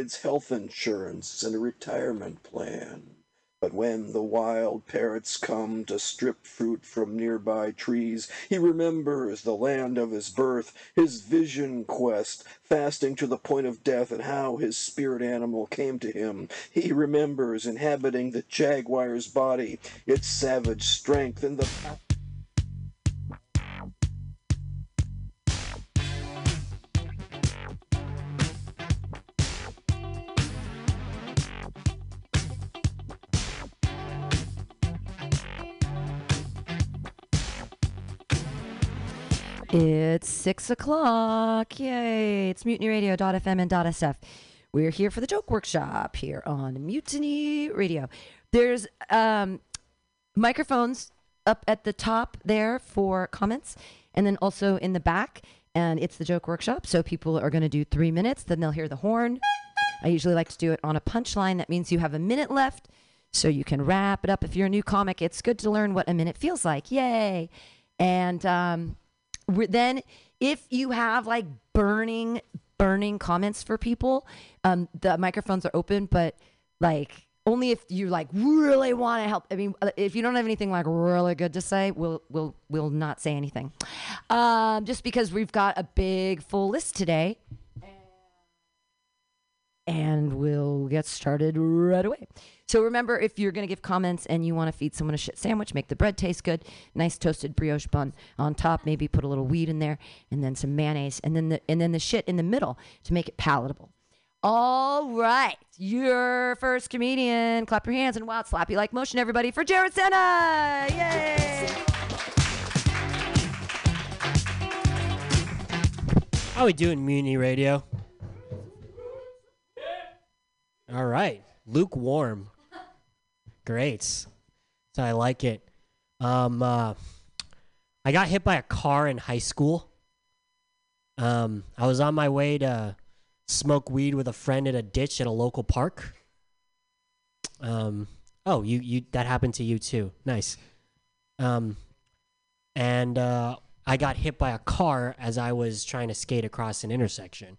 provides health insurance and a retirement plan. But when the wild parrots come to strip fruit from nearby trees, he remembers the land of his birth, his vision quest, fasting to the point of death, and how his spirit animal came to him. He remembers inhabiting the jaguar's body, its savage strength, and the six o'clock. Yay. It's mutinyradio.fm and .sf. We're here for the joke workshop here on Mutiny Radio. There's um, microphones up at the top there for comments, and then also in the back. And it's the joke workshop. So people are going to do three minutes, then they'll hear the horn. I usually like to do it on a punchline. That means you have a minute left, so you can wrap it up. If you're a new comic, it's good to learn what a minute feels like. Yay. And um, then if you have like burning burning comments for people um the microphones are open but like only if you like really want to help. I mean uh, if you don't have anything like really good to say we'll we'll we'll not say anything. Um just because we've got a big full list today and we'll get started right away. So remember, if you're going to give comments and you want to feed someone a shit sandwich, make the bread taste good. Nice toasted brioche bun on top. Maybe put a little wheat in there, and then some mayonnaise, and then the and then the shit in the middle to make it palatable. All right, your first comedian. Clap your hands and wild slappy like motion, everybody, for Jared Senna. Yay! How we doing, Mutiny Radio? All right, lukewarm. Great. So I like it. Um, uh, I got hit by a car in high school. Um, I was on my way to smoke weed with a friend in a ditch at a local park. Um, oh, you you that happened to you too. Nice. Um, and uh, I got hit by a car as I was trying to skate across an intersection.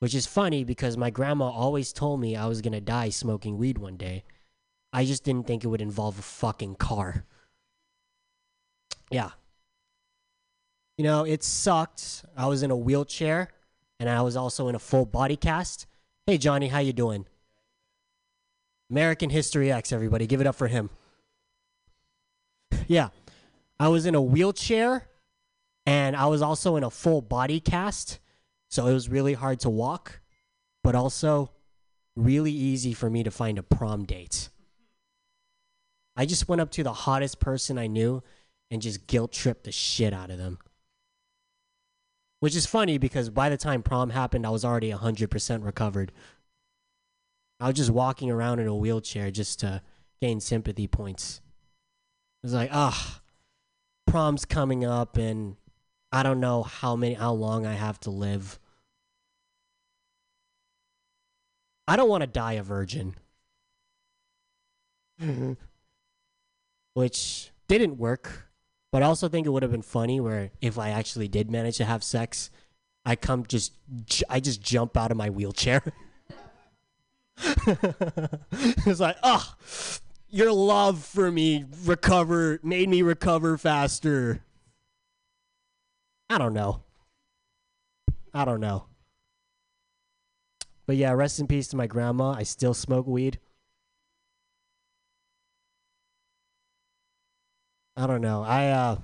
Which is funny because my grandma always told me I was gonna die smoking weed one day. I just didn't think it would involve a fucking car. Yeah. You know, it sucked. I was in a wheelchair and I was also in a full body cast. Hey Johnny, how you doing? American History X, everybody. Give it up for him. yeah. I was in a wheelchair and I was also in a full body cast. So it was really hard to walk, but also really easy for me to find a prom date. I just went up to the hottest person I knew and just guilt tripped the shit out of them. Which is funny because by the time prom happened, I was already 100% recovered. I was just walking around in a wheelchair just to gain sympathy points. It was like, ah, prom's coming up and I don't know how many how long I have to live. I don't want to die a virgin. Which didn't work, but I also think it would have been funny where if I actually did manage to have sex, I come just j- I just jump out of my wheelchair. it's like, oh, your love for me recover made me recover faster. I don't know. I don't know. But yeah, rest in peace to my grandma. I still smoke weed. I don't know. I uh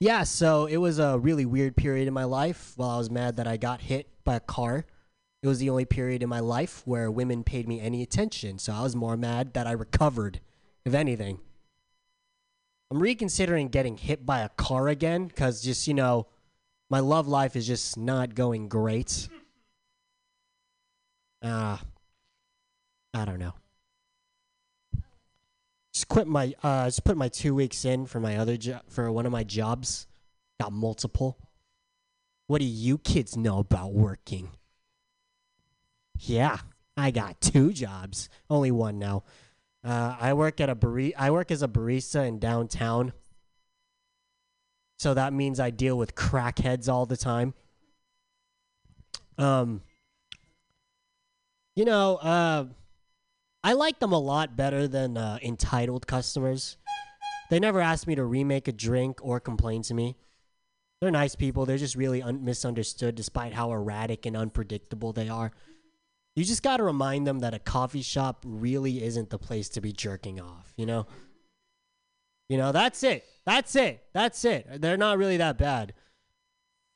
Yeah, so it was a really weird period in my life while I was mad that I got hit by a car. It was the only period in my life where women paid me any attention, so I was more mad that I recovered, if anything. I'm reconsidering getting hit by a car again because just, you know, my love life is just not going great. Ah, I don't know. Just quit my, uh, just put my two weeks in for my other job, for one of my jobs. Got multiple. What do you kids know about working? Yeah, I got two jobs. Only one now. Uh, I work at a bari- I work as a barista in downtown. So that means I deal with crackheads all the time. Um, You know, uh, I like them a lot better than uh, entitled customers. They never ask me to remake a drink or complain to me. They're nice people. They're just really un- misunderstood despite how erratic and unpredictable they are. You just got to remind them that a coffee shop really isn't the place to be jerking off, you know? You know, that's it. That's it. That's it. They're not really that bad.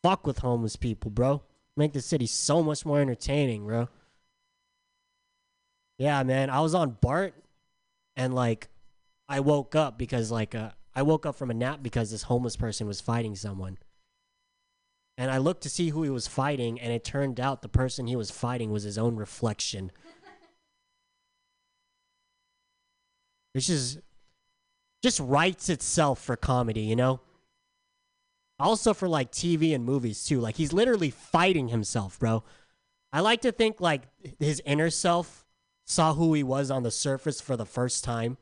Fuck with homeless people, bro. Make the city so much more entertaining, bro. Yeah, man. I was on BART and like I woke up because like uh, I woke up from a nap because this homeless person was fighting someone. And I looked to see who he was fighting and it turned out the person he was fighting was his own reflection. It's just just writes itself for comedy, you know? Also for like TV and movies too. Like he's literally fighting himself, bro. I like to think like his inner self saw who he was on the surface for the first time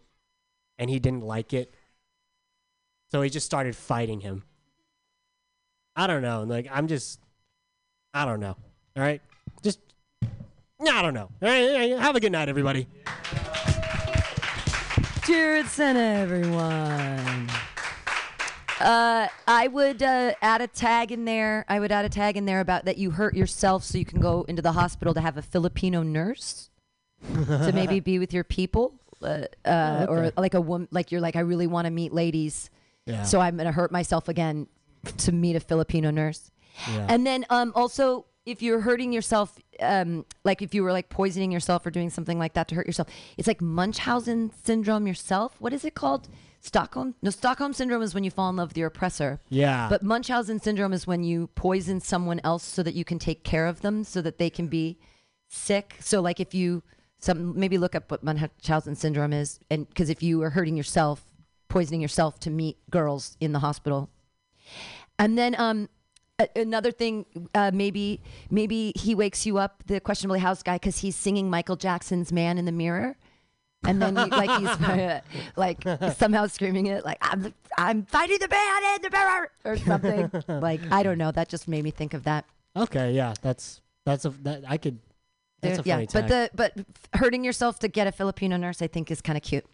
and he didn't like it. So he just started fighting him. I don't know. Like I'm just I don't know. All right? Just I don't know. All right, have a good night everybody. Jared Senna, everyone. Uh, I would uh, add a tag in there. I would add a tag in there about that you hurt yourself so you can go into the hospital to have a Filipino nurse to maybe be with your people. Uh, uh, Or Okay. like a woman, like you're like, I really want to meet ladies. Yeah. So I'm going to hurt myself again to meet a Filipino nurse. Yeah. And then um, also, if you're hurting yourself, um, like if you were like poisoning yourself or doing something like that to hurt yourself, it's like Munchausen syndrome yourself. What is it called? Stockholm? No, Stockholm syndrome is when you fall in love with your oppressor. yeah. But Munchausen syndrome is when you poison someone else so that you can take care of them so that they can be sick. So like if you some maybe look up what Munchausen syndrome is and because if you are hurting yourself, poisoning yourself to meet girls in the hospital. And then um a- another thing uh, maybe maybe he wakes you up the questionably house guy cuz he's singing Michael Jackson's Man in the Mirror. And then you, like he's like somehow screaming it like I'm I'm fighting the man in the mirror or something. like I don't know, that just made me think of that. okay, yeah. That's that's a that I could that's a yeah, funny but the but hurting yourself to get a Filipino nurse I think is kind of cute.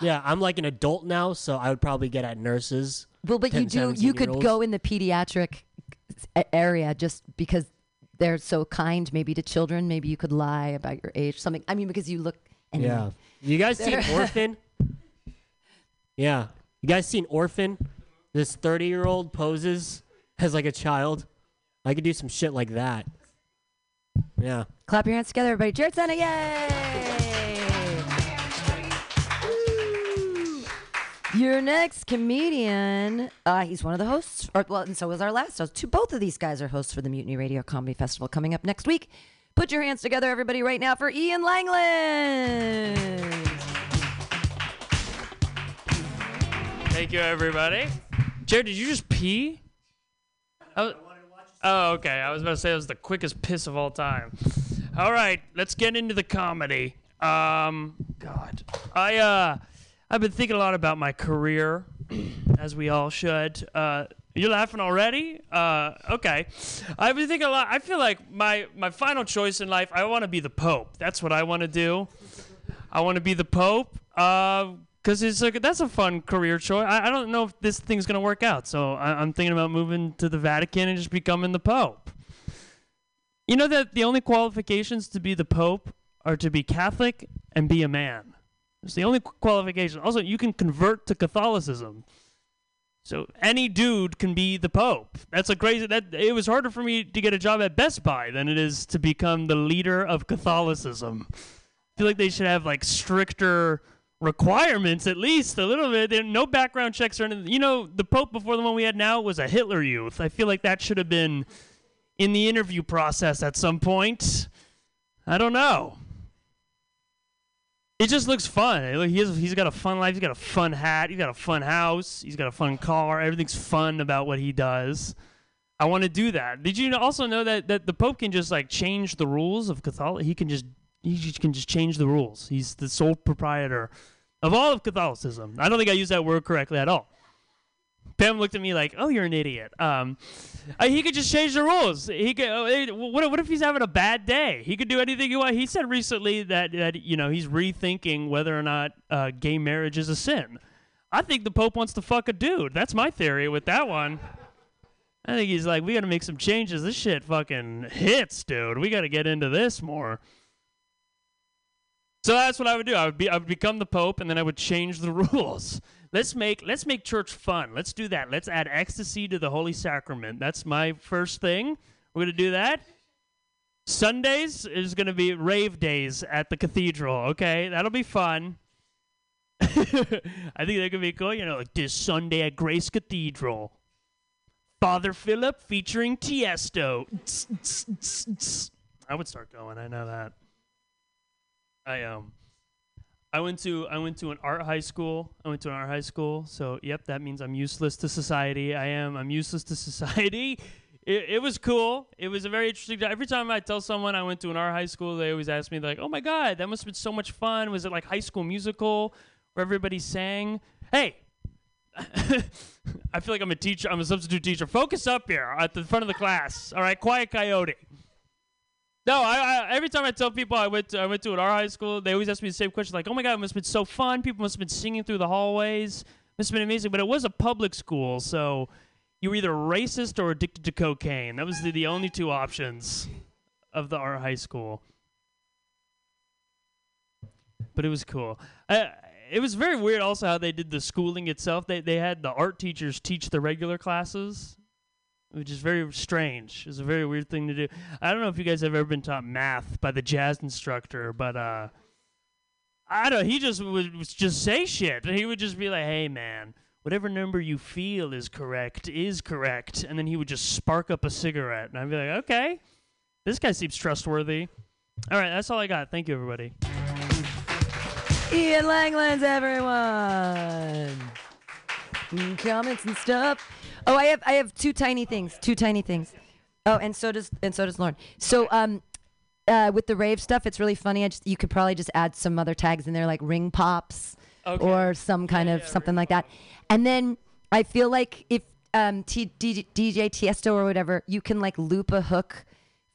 Yeah, I'm like an adult now, so I would probably get at nurses. Well, but you 10, do. You could 17-year-olds. go in the pediatric a- area just because they're so kind. Maybe to children. Maybe you could lie about your age. Something. I mean, because you look. Anyway. Yeah. You guys seen Orphan? yeah. You guys seen Orphan? This 30 year old poses as like a child. I could do some shit like that. Yeah. Clap your hands together, everybody. Jared Senna, yay! Your next comedian, uh, he's one of the hosts, or well, and so is our last host. Both of these guys are hosts for the Mutiny Radio Comedy Festival coming up next week. Put your hands together, everybody, right now for Ian Langland. Thank you, everybody. Jared, did you just pee? I oh, okay. I was about to say it was the quickest piss of all time. All right, let's get into the comedy. Um, God, I uh, I've been thinking a lot about my career, as we all should. Uh, you're laughing already? Uh, okay. I've been thinking a lot. I feel like my my final choice in life. I want to be the Pope. That's what I want to do. I want to be the Pope. Uh, Cause it's like that's a fun career choice. I, I don't know if this thing's gonna work out, so I, I'm thinking about moving to the Vatican and just becoming the Pope. You know that the only qualifications to be the Pope are to be Catholic and be a man. It's the only qualification. Also, you can convert to Catholicism. So any dude can be the Pope. That's a crazy. That it was harder for me to get a job at Best Buy than it is to become the leader of Catholicism. I feel like they should have like stricter requirements, at least a little bit. No background checks or anything. You know, the Pope before the one we had now was a Hitler Youth. I feel like that should have been in the interview process at some point. I don't know. It just looks fun. He has, he's got a fun life. He's got a fun hat. He's got a fun house. He's got a fun car. Everything's fun about what he does. I want to do that. Did you also know that, that the Pope can just like change the rules of Catholic? He can just he can just change the rules. He's the sole proprietor of all of Catholicism. I don't think I used that word correctly at all. Pam looked at me like, "Oh, you're an idiot." Um, uh, he could just change the rules. He could. Uh, what, what if he's having a bad day? He could do anything he wants. He said recently that that you know he's rethinking whether or not uh, gay marriage is a sin. I think the Pope wants to fuck a dude. That's my theory with that one. I think he's like, we got to make some changes. This shit fucking hits, dude. We got to get into this more. So that's what I would do. I would be I would become the pope and then I would change the rules. Let's make let's make church fun. Let's do that. Let's add ecstasy to the holy sacrament. That's my first thing. We're to do that. Sundays is to be rave days at the cathedral, okay? That'll be fun. I think that could be cool, you know, like this Sunday at Grace Cathedral. Father Philip featuring Tiesto. I would start going. I know that. I um I went to I went to an art high school. I went to an art high school. So yep, that means I'm useless to society. I am. I'm useless to society. It, it was cool. It was a very interesting. Every time I tell someone I went to an art high school, they always ask me like, "Oh my god, that must have been so much fun. Was it like High School Musical, where everybody sang?" Hey, I feel like I'm a teacher. I'm a substitute teacher. Focus up here at the front of the class. All right, quiet coyote. No, I, I, every time I tell people I went to, I went to an art high school, they always ask me the same question, like, "Oh my god, it must have been so fun. People must have been singing through the hallways. It Must have been amazing." But it was a public school, so you were either racist or addicted to cocaine. That was the, the only two options of the art high school. But it was cool. I, it was very weird also how they did the schooling itself. They they had the art teachers teach the regular classes, which is very strange. It's a very weird thing to do. I don't know if you guys have ever been taught math by the jazz instructor, but uh I don't he just would just say shit. He would just be like, "Hey man, whatever number you feel is correct is correct." And then he would just spark up a cigarette, and I'd be like, "Okay. This guy seems trustworthy." All right, that's all I got. Thank you everybody. Ian Langlands, everyone. Mm, Comments and stuff. Oh, I have I have two tiny things. Two tiny things. Oh, and so does and so does Lauren. So um, uh, with the rave stuff, it's really funny. I just you could probably just add some other tags in there like ring pops Okay. or some kind of yeah, something ring like that. And then I feel like if um T- D- DJ Tiesto or whatever, you can like loop a hook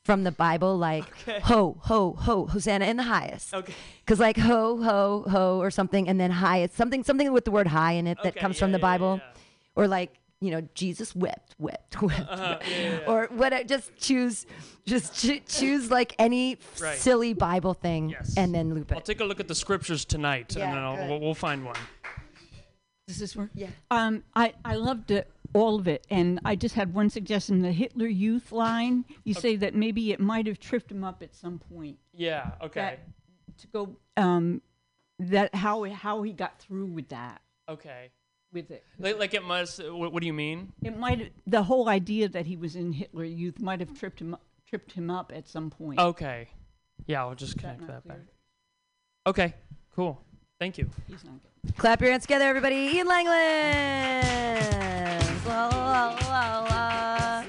from the Bible, like Okay. ho ho ho, Hosanna in the highest. Okay. Because like ho ho ho or something, and then high, it's something something with the word high in it that Okay, comes yeah, from the yeah, yeah, Bible, yeah. or like you know Jesus wept wept wept, Uh-huh, wept. yeah, yeah, yeah. or what? Just choose just cho- choose like any Right. silly Bible thing Yes. and then loop it. I'll take a look at the scriptures tonight, Yeah, and then I'll, we'll, we'll find one. Does this work? Yeah. Um, I, I loved it, all of it. And I just had one suggestion the Hitler Youth line. You say that maybe it might have tripped him up at some point. Yeah. Okay. That, to go, um, that how, how he got through with that, okay. With it. Like, like it must. Uh, what, what do you mean? It might, the whole idea that he was in Hitler Youth might have tripped him, up- tripped him up at some point. Okay. Yeah, I'll just Is connect not that back. Okay. Cool. Thank you. He's not getting Clap your hands together, everybody. Ian Langlands. La, la, la, la.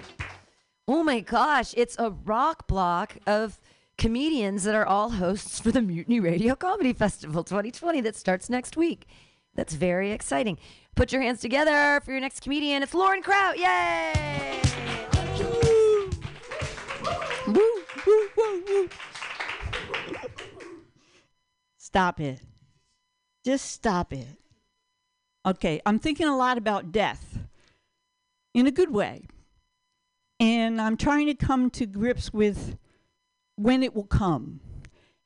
Oh my gosh, it's a rock block of comedians that are all hosts for the Mutiny Radio Comedy Festival 2020 that starts next week. That's very exciting. Put your hands together for your next comedian. It's Lauren Kraut. Yay! Stop it. Just stop it. Okay, I'm thinking a lot about death in a good way. And I'm trying to come to grips with when it will come.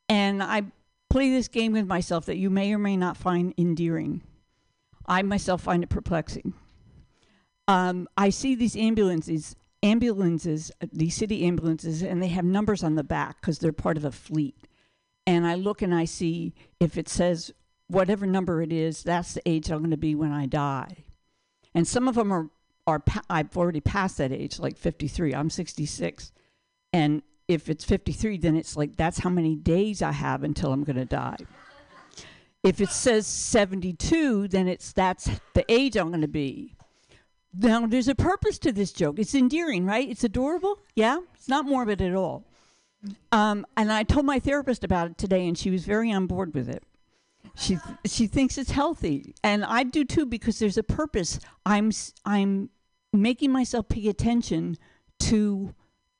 And I play this game with myself that you may or may not find endearing. I myself find it perplexing. Um, I see these ambulances, ambulances, uh, these city ambulances, and they have numbers on the back because they're part of a fleet. And I look and I see if it says whatever number it is, that's the age I'm going to be when I die. And some of them are are I've already passed that age, like 53. I'm 66, and if it's 53, then it's like that's how many days I have until I'm going to die. If it says 72, then it's that's the age I'm going to be. Now, there's a purpose to this joke. It's endearing, right? It's adorable. Yeah, it's not morbid at all. Um, and I told my therapist about it today, and she was very on board with it. She she thinks it's healthy, and I do too because there's a purpose. I'm I'm making myself pay attention to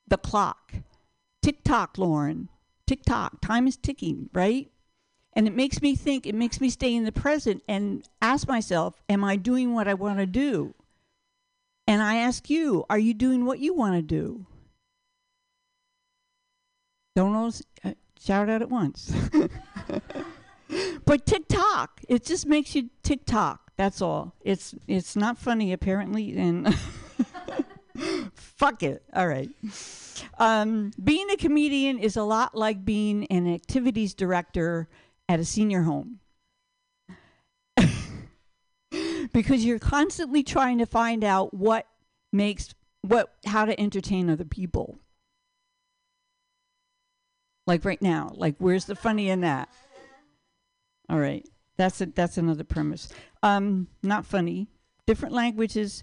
the clock. Tick tock, Lauren. Tick tock. Time is ticking, right? And it makes me think. It makes me stay in the present and ask myself, Am I doing what I want to do? And I ask you, Are you doing what you want to do? Don't all uh, shout out at once. but TikTok, it just makes you TikTok. That's all. It's it's not funny apparently, and fuck it. All right. Um, being a comedian is a lot like being an activities director at a senior home. because you're constantly trying to find out what makes what how to entertain other people. Like right now, like where's the funny in that? All right, that's a, that's another premise. Um, not funny. Different languages,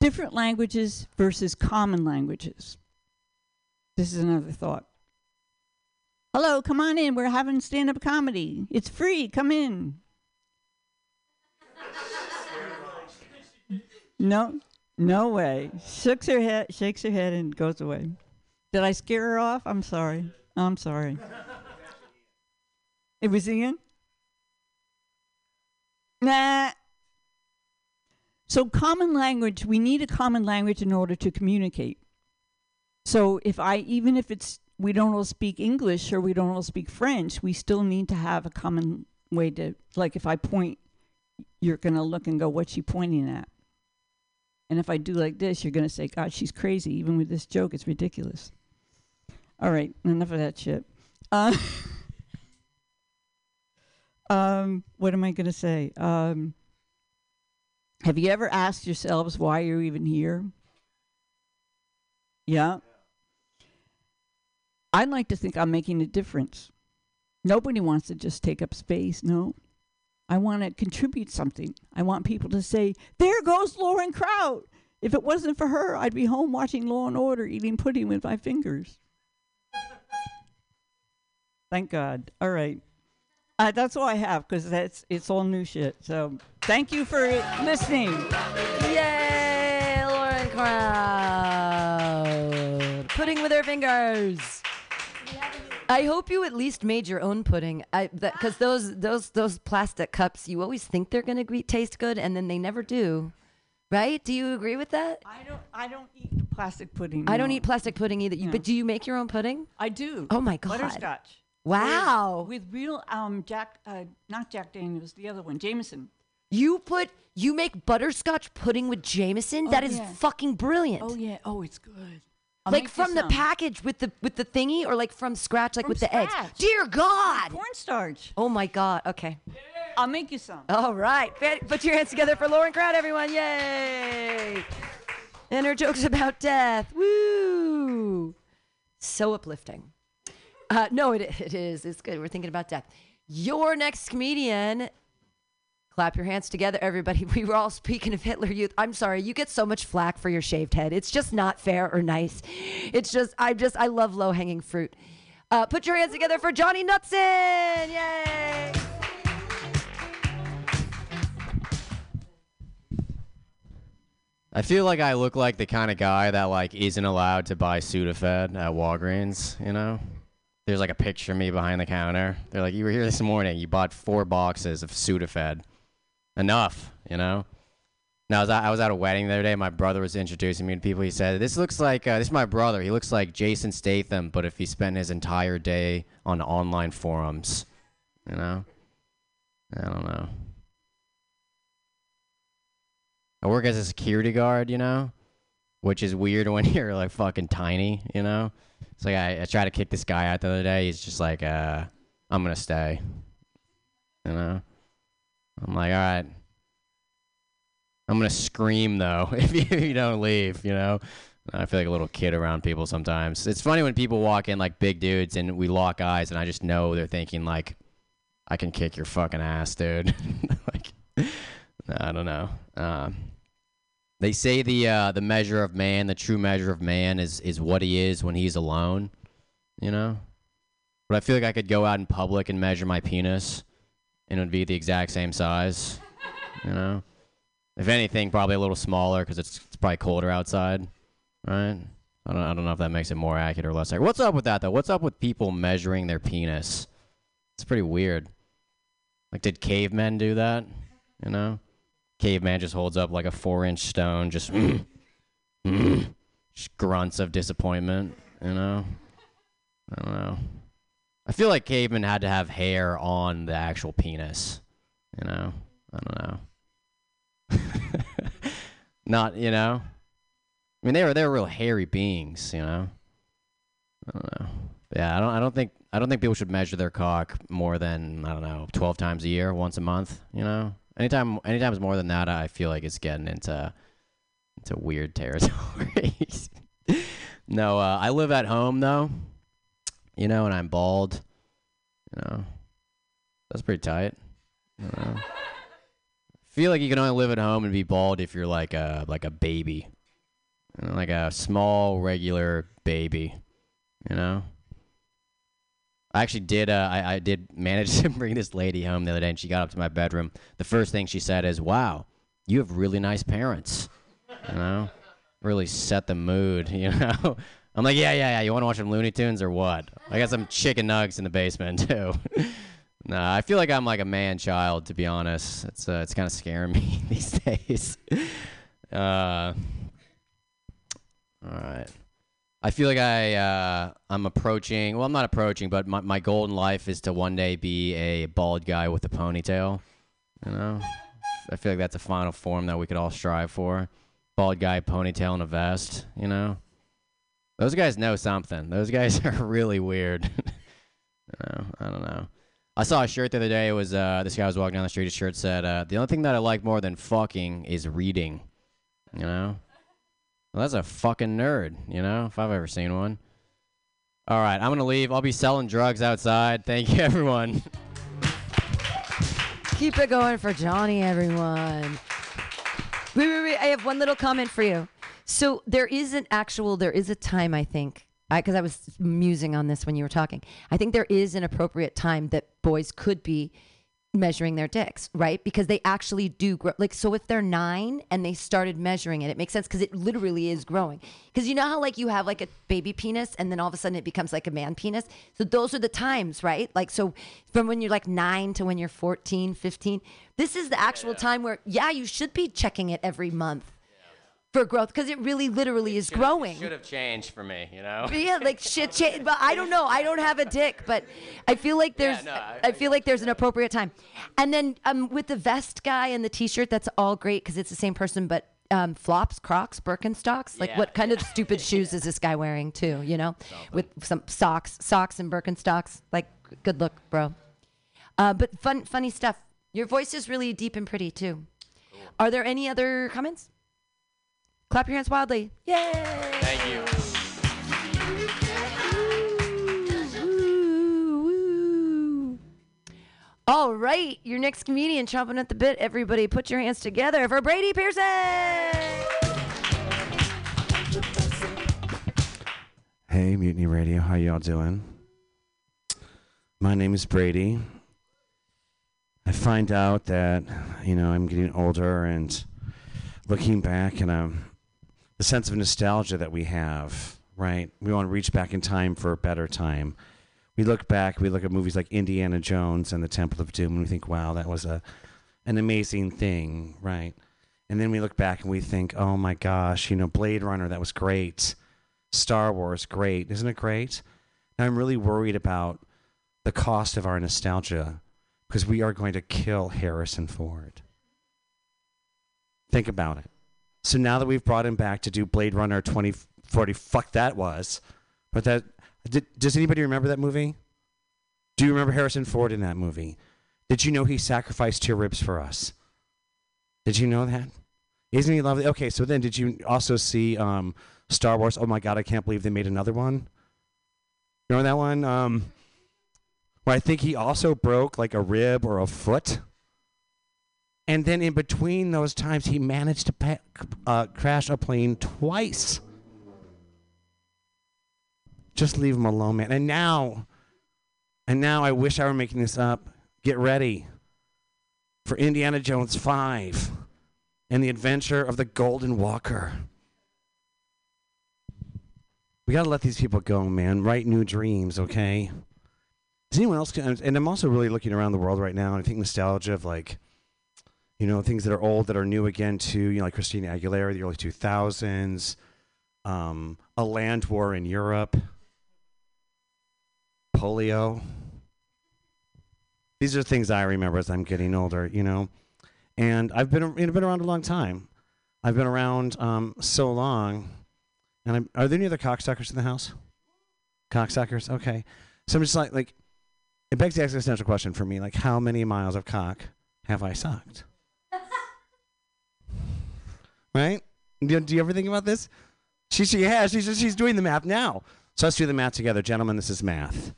different languages versus common languages. This is another thought. Hello, come on in. We're having stand-up comedy. It's free. Come in. No, no way. Shakes her head, shakes her head, and goes away. Did I scare her off? I'm sorry. I'm sorry. It was Ian? Nah. So, common language, we need a common language in order to communicate. So, if I, even if it's, we don't all speak English or we don't all speak French, we still need to have a common way to, like, if I point, you're going to look and go, what's she pointing at? And if I do like this, you're going to say, God, she's crazy. Even with this joke, it's ridiculous. All right, enough of that shit. Uh, um, what am I going to say? Um, have you ever asked yourselves why you're even here? Yeah. I'd like to think I'm making a difference. Nobody wants to just take up space, no. I want to contribute something. I want people to say, there goes Lauren Kraut. If it wasn't for her, I'd be home watching Law and Order, eating pudding with my fingers. Thank God. All right. Uh, that's all I have because that's it's all new shit. So thank you for listening. Yay, Lauren Kraut. Pudding with her fingers. I hope you at least made your own pudding. I because those those those plastic cups, you always think they're gonna gre- taste good, and then they never do. Right? Do you agree with that? I don't I don't eat the plastic pudding. I don't eat plastic pudding either. You, No. But do you make your own pudding? I do. Oh my God. Butterscotch. Wow. With, with real um Jack uh not Jack Daniels, the other one, Jameson. You put you make butterscotch pudding with Jameson. Oh, that is yeah. fucll brilliant. Oh yeah. Oh, it's good. I'll like from the package with the with the thingy, or like from scratch, like From with the eggs. Dear God. cornstarch. Oh my God. Okay. I'll make you some. All right. Put your hands together for Lauren Kraut, everyone. Yay. And her jokes about death. Woo. So uplifting. Uh, no, it, it is. It's good. We're thinking about death. Your next comedian. Clap your hands together, everybody. We were all speaking of Hitler Youth. I'm sorry, you get so much flack for your shaved head. It's just not fair or nice. It's just, I just, I love low hanging fruit. Uh, put your hands together for Johnny Knutson. Yay. I feel like I look like the kind of guy that like isn't allowed to buy Sudafed at Walgreens. You know, there's like a picture of me behind the counter. They're like, "You were here this morning. You bought four boxes of Sudafed. Enough." You know. Now I was at, I was at a wedding the other day. My brother was introducing me to people. He said, "This looks like uh, this is my brother. He looks like Jason Statham, but if he spent his entire day on online forums." You know. I don't know. I work as a security guard, you know, which is weird when you're like fucking tiny, you know. It's like I, I tried to kick this guy out the other day. He's just like, uh, I'm gonna stay, you know. I'm like, all right. I'm gonna scream though if you, if you don't leave, you know. I feel like a little kid around people sometimes. It's funny when people walk in like big dudes and we lock eyes and I just know they're thinking like, I can kick your fucking ass, dude. like, I don't know. Um, they say the uh, the measure of man, the true measure of man, is is what he is when he's alone. You know, but I feel like I could go out in public and measure my penis, and it would be the exact same size. You know, if anything, probably a little smaller because it's, it's probably colder outside, right? I don't, I don't know if that makes it more accurate or less accurate. What's up with that though? What's up with people measuring their penis? It's pretty weird. Like, did cavemen do that? You know, caveman just holds up like a four-inch stone, just, just grunts of disappointment. You know, I don't know. I feel like cavemen had to have hair on the actual penis. You know, I don't know. Not, you know. I mean, they were they were real hairy beings. You know. I don't know. Yeah, I don't. I don't think. I don't think people should measure their cock more than I don't know, twelve times a year, once a month. You know, anytime, anytime's more than that, I feel like it's getting into into weird territory. no, uh, I live at home though. You know, and I'm bald. You know, that's pretty tight. Know? feel like you can only live at home and be bald if you're like a like a baby, You know, like a small regular baby. You know. I actually did. Uh, I, I did manage to bring this lady home the other day, and she got up to my bedroom. The first thing she said is, "Wow, you have really nice parents." You know, really set the mood. You know, I'm like, "Yeah, yeah, yeah. You want to watch some Looney Tunes or what?" I got some chicken nuggets in the basement too. nah, I feel like I'm like a man child, to be honest. It's uh, it's kind of scaring me these days. Uh, all right. I feel like I uh, I'm approaching. Well, I'm not approaching, but my my goal in life is to one day be a bald guy with a ponytail. You know, I feel like that's a final form that we could all strive for. Bald guy, ponytail, and a vest. You know, those guys know something. Those guys are really weird. you know, I don't know. I saw a shirt the other day. It was uh, this guy was walking down the street. His shirt said, uh, "The only thing that I like more than fucking is reading." You know. Well, that's a fucking nerd, you know, if I've ever seen one. All right, I'm to leave. I'll be selling drugs outside. Thank you, everyone. Keep it going for Johnny, everyone. Wait, wait, wait. I have one little comment for you. So there is an actual, there is a time, I think, because I, was musing on this when you were talking. I think there is an appropriate time that boys could be measuring their dicks, right? Because they actually do grow. Like, so if they're nine and they started measuring it, it makes sense because it literally is growing. Because you know how, like, you have like a baby penis and then all of a sudden it becomes like a man penis? So those are the times, right? Like, so from when you're like nine to when you're 14, 15, this is the actual time where, yeah, you should be checking it every month for growth because it really literally is growing. Should have changed for me, you know. But yeah, like shit change. But I don't know. I don't have a dick, but I feel like there's. yeah, no, I- I, feel like there's an appropriate time. And then um, with the vest guy and the T-shirt, that's all great because it's the same person, but. Um, flops, Crocs, Birkenstocks. Like, Yeah, what kind of stupid shoes is this guy wearing too? You know, with some socks, socks and Birkenstocks. Like, good look, bro. Uh, but fun, funny stuff. Your voice is really deep and pretty too. Are there any other comments? Clap your hands wildly. Yay! Thank you. All right, your next comedian chomping at the bit. Everybody, put your hands together for Brady Pearson. Hey, Mutiny Radio, how y'all doing? My name is Brady. I find out that, you know, I'm getting older and looking back and um, the sense of nostalgia that we have, right? We want to reach back in time for a better time. We look back, we look at movies like Indiana Jones and the Temple of Doom, and we think, wow, that was a, an amazing thing, right? And then we look back and we think, oh my gosh, you know, Blade Runner, that was great. Star Wars, great. Isn't it great? Now I'm really worried about the cost of our nostalgia because we are going to kill Harrison Ford. Think about it. So now that we've brought him back to do Blade Runner 2040, fuck that was. But that, did, does anybody remember that movie? Do you remember Harrison Ford in that movie? Did you know he sacrificed two ribs for us? Did you know that? Isn't he lovely? Okay, so then did you also see um, Star Wars? Oh my God, I can't believe they made another one. Remember that one? Um, where I think he also broke like a rib or a foot. And then in between those times, he managed to pa- uh, crash a plane twice. Just leave him alone, man. And now, and now I wish I were making this up. Get ready. for Indiana Jones 5 and the adventure of the Golden Walker. We got to let these people go, man. Write new dreams, okay? Does anyone else? And I'm also really looking around the world right now, and I think nostalgia of like, you know, things that are old that are new again too. You know, like Christina Aguilera, the early 2000s, um, a land war in Europe, polio. These are things I remember as I'm getting older, you know. And I've been you know, been around a long time. I've been around um, so long. And I'm, are there any other cocksuckers in the house? Cocksuckers, okay. So I'm just like, like, it begs the existential question for me, like, how many miles of cock have I sucked? Right? Do, do you ever think about this? She, she has. She's, she's doing the math now. So let's do the math together. Gentlemen, this is math.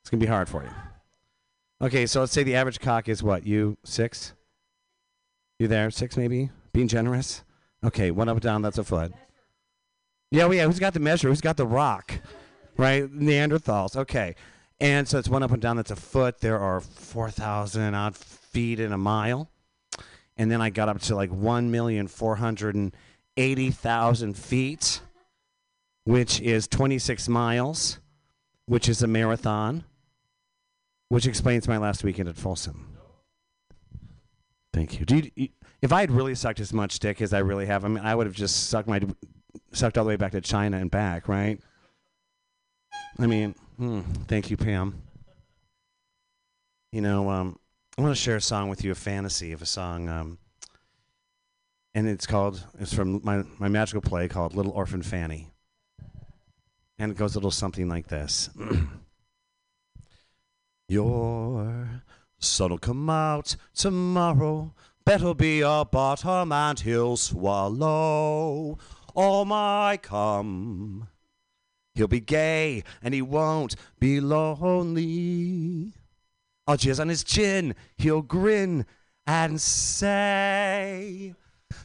It's going to be hard for you. Okay, so let's say the average cock is what? You six? You there? Six maybe? Being generous? Okay, one up, and down, that's a foot. Yeah, well, yeah, who's got the measure? Who's got the rock? Right? Neanderthals. Okay. And so it's one up and down, that's a foot. There are 4,000 odd feet in a mile. And then I got up to like 1,480,000 feet, which is 26 miles, which is a marathon, which explains my last weekend at Folsom. Thank you. If I had really sucked as much dick as I really have, I mean, I would have just sucked my sucked all the way back to China and back, right? I mean, hmm, thank you, Pam. You know, um, I want to share a song with you, a fantasy of a song, um, and it's called. It's from my my magical play called Little Orphan Fanny, and it goes a little something like this. Your sun'll come out tomorrow. Better be a bottom and he'll swallow all my cum. He'll be gay and he won't be lonely. Oh, I'll jizz on his chin, he'll grin and say,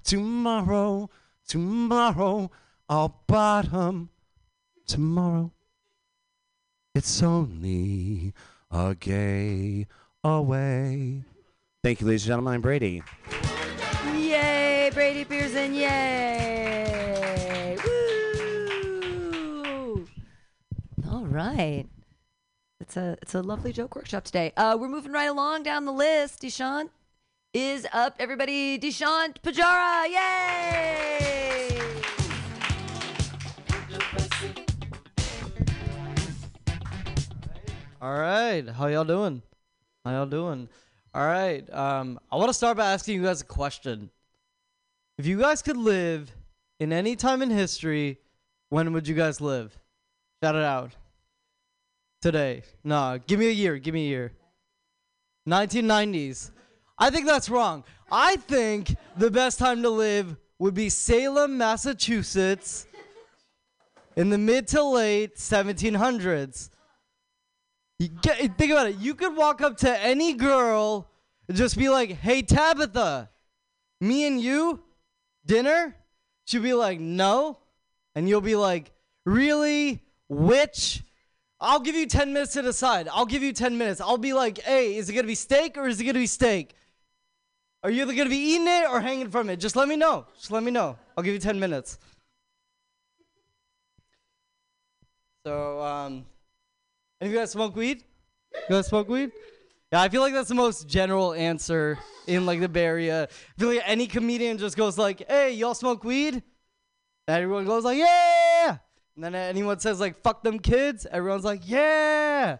Tomorrow, tomorrow, I'll bottom. Tomorrow, it's only a gay away. Thank you, ladies and gentlemen. I'm Brady. Yay, Brady Pearson, yay! Woo! All right. It's a it's a lovely joke workshop today. Uh, we're moving right along down the list. Deshant is up. Everybody, Deshant Pajara, yay! All right, how y'all doing? How y'all doing? All right, um, I want to start by asking you guys a question. If you guys could live in any time in history, when would you guys live? Shout it out. Today. Nah, give me a year. Give me a year. 1990s. I think that's wrong. I think the best time to live would be Salem, Massachusetts in the mid to late 1700s. You get, think about it. You could walk up to any girl and just be like, "Hey Tabitha, me and you, dinner?" She'll be like, "No," and you'll be like, "Really? Which?" I'll give you 10 minutes to decide. I'll give you 10 minutes. I'll be like, "Hey, is it gonna be steak or is it gonna be steak?" Are you either gonna be eating it or hanging from it? Just let me know. Just let me know. I'll give you 10 minutes. So, um, any of you guys smoke weed? You guys smoke weed? Yeah, I feel like that's the most general answer in like the Bay Area. I feel like any comedian just goes like, "Hey, y'all smoke weed?" And everyone goes like, "Yeah!" And then anyone says like, "Fuck them kids," everyone's like, "Yeah!"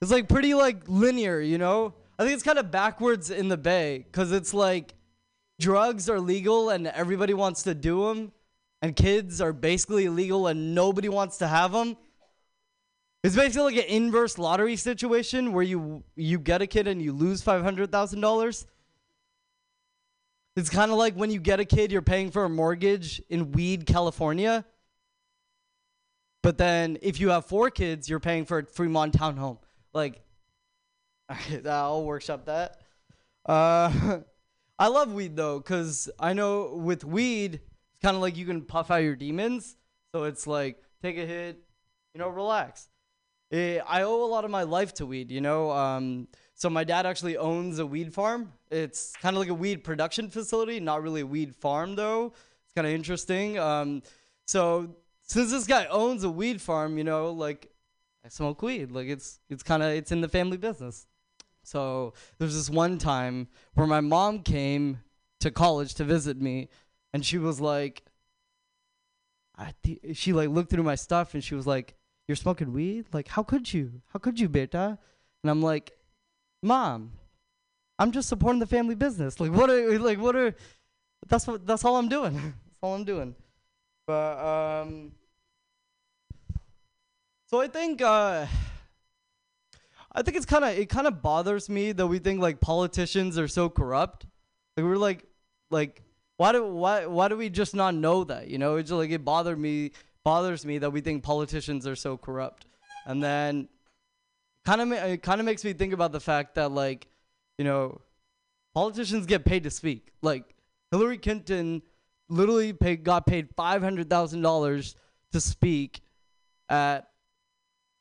It's like pretty like linear, you know. I think it's kind of backwards in the Bay because it's like drugs are legal and everybody wants to do them, and kids are basically illegal and nobody wants to have them. It's basically like an inverse lottery situation where you you get a kid and you lose five hundred thousand dollars. It's kind of like when you get a kid, you're paying for a mortgage in Weed, California. But then if you have four kids, you're paying for a Fremont townhome. Like, I'll workshop that. Uh, I love weed though, cause I know with weed, it's kind of like you can puff out your demons. So it's like take a hit, you know, relax. eh, I owe a lot of my life to weed. You know, um, so my dad actually owns a weed farm. It's kind of like a weed production facility, not really a weed farm though. It's kind of interesting. Um, so since this guy owns a weed farm, you know, like I smoke weed. Like it's it's kind of it's in the family business. So there's this one time where my mom came to college to visit me, and she was like, I thi- she like looked through my stuff and she was like, "You're smoking weed? Like how could you? How could you, beta?" And I'm like, "Mom, I'm just supporting the family business. Like what are like what are that's what that's all I'm doing. that's all I'm doing." But um so I think uh I think it's kind of it kind of bothers me that we think like politicians are so corrupt. Like we're like like why do why why do we just not know that? You know, it's just like it bothered me bothers me that we think politicians are so corrupt. And then kind of it kind of makes me think about the fact that like, you know, politicians get paid to speak. Like Hillary Clinton literally paid got paid $500,000 to speak at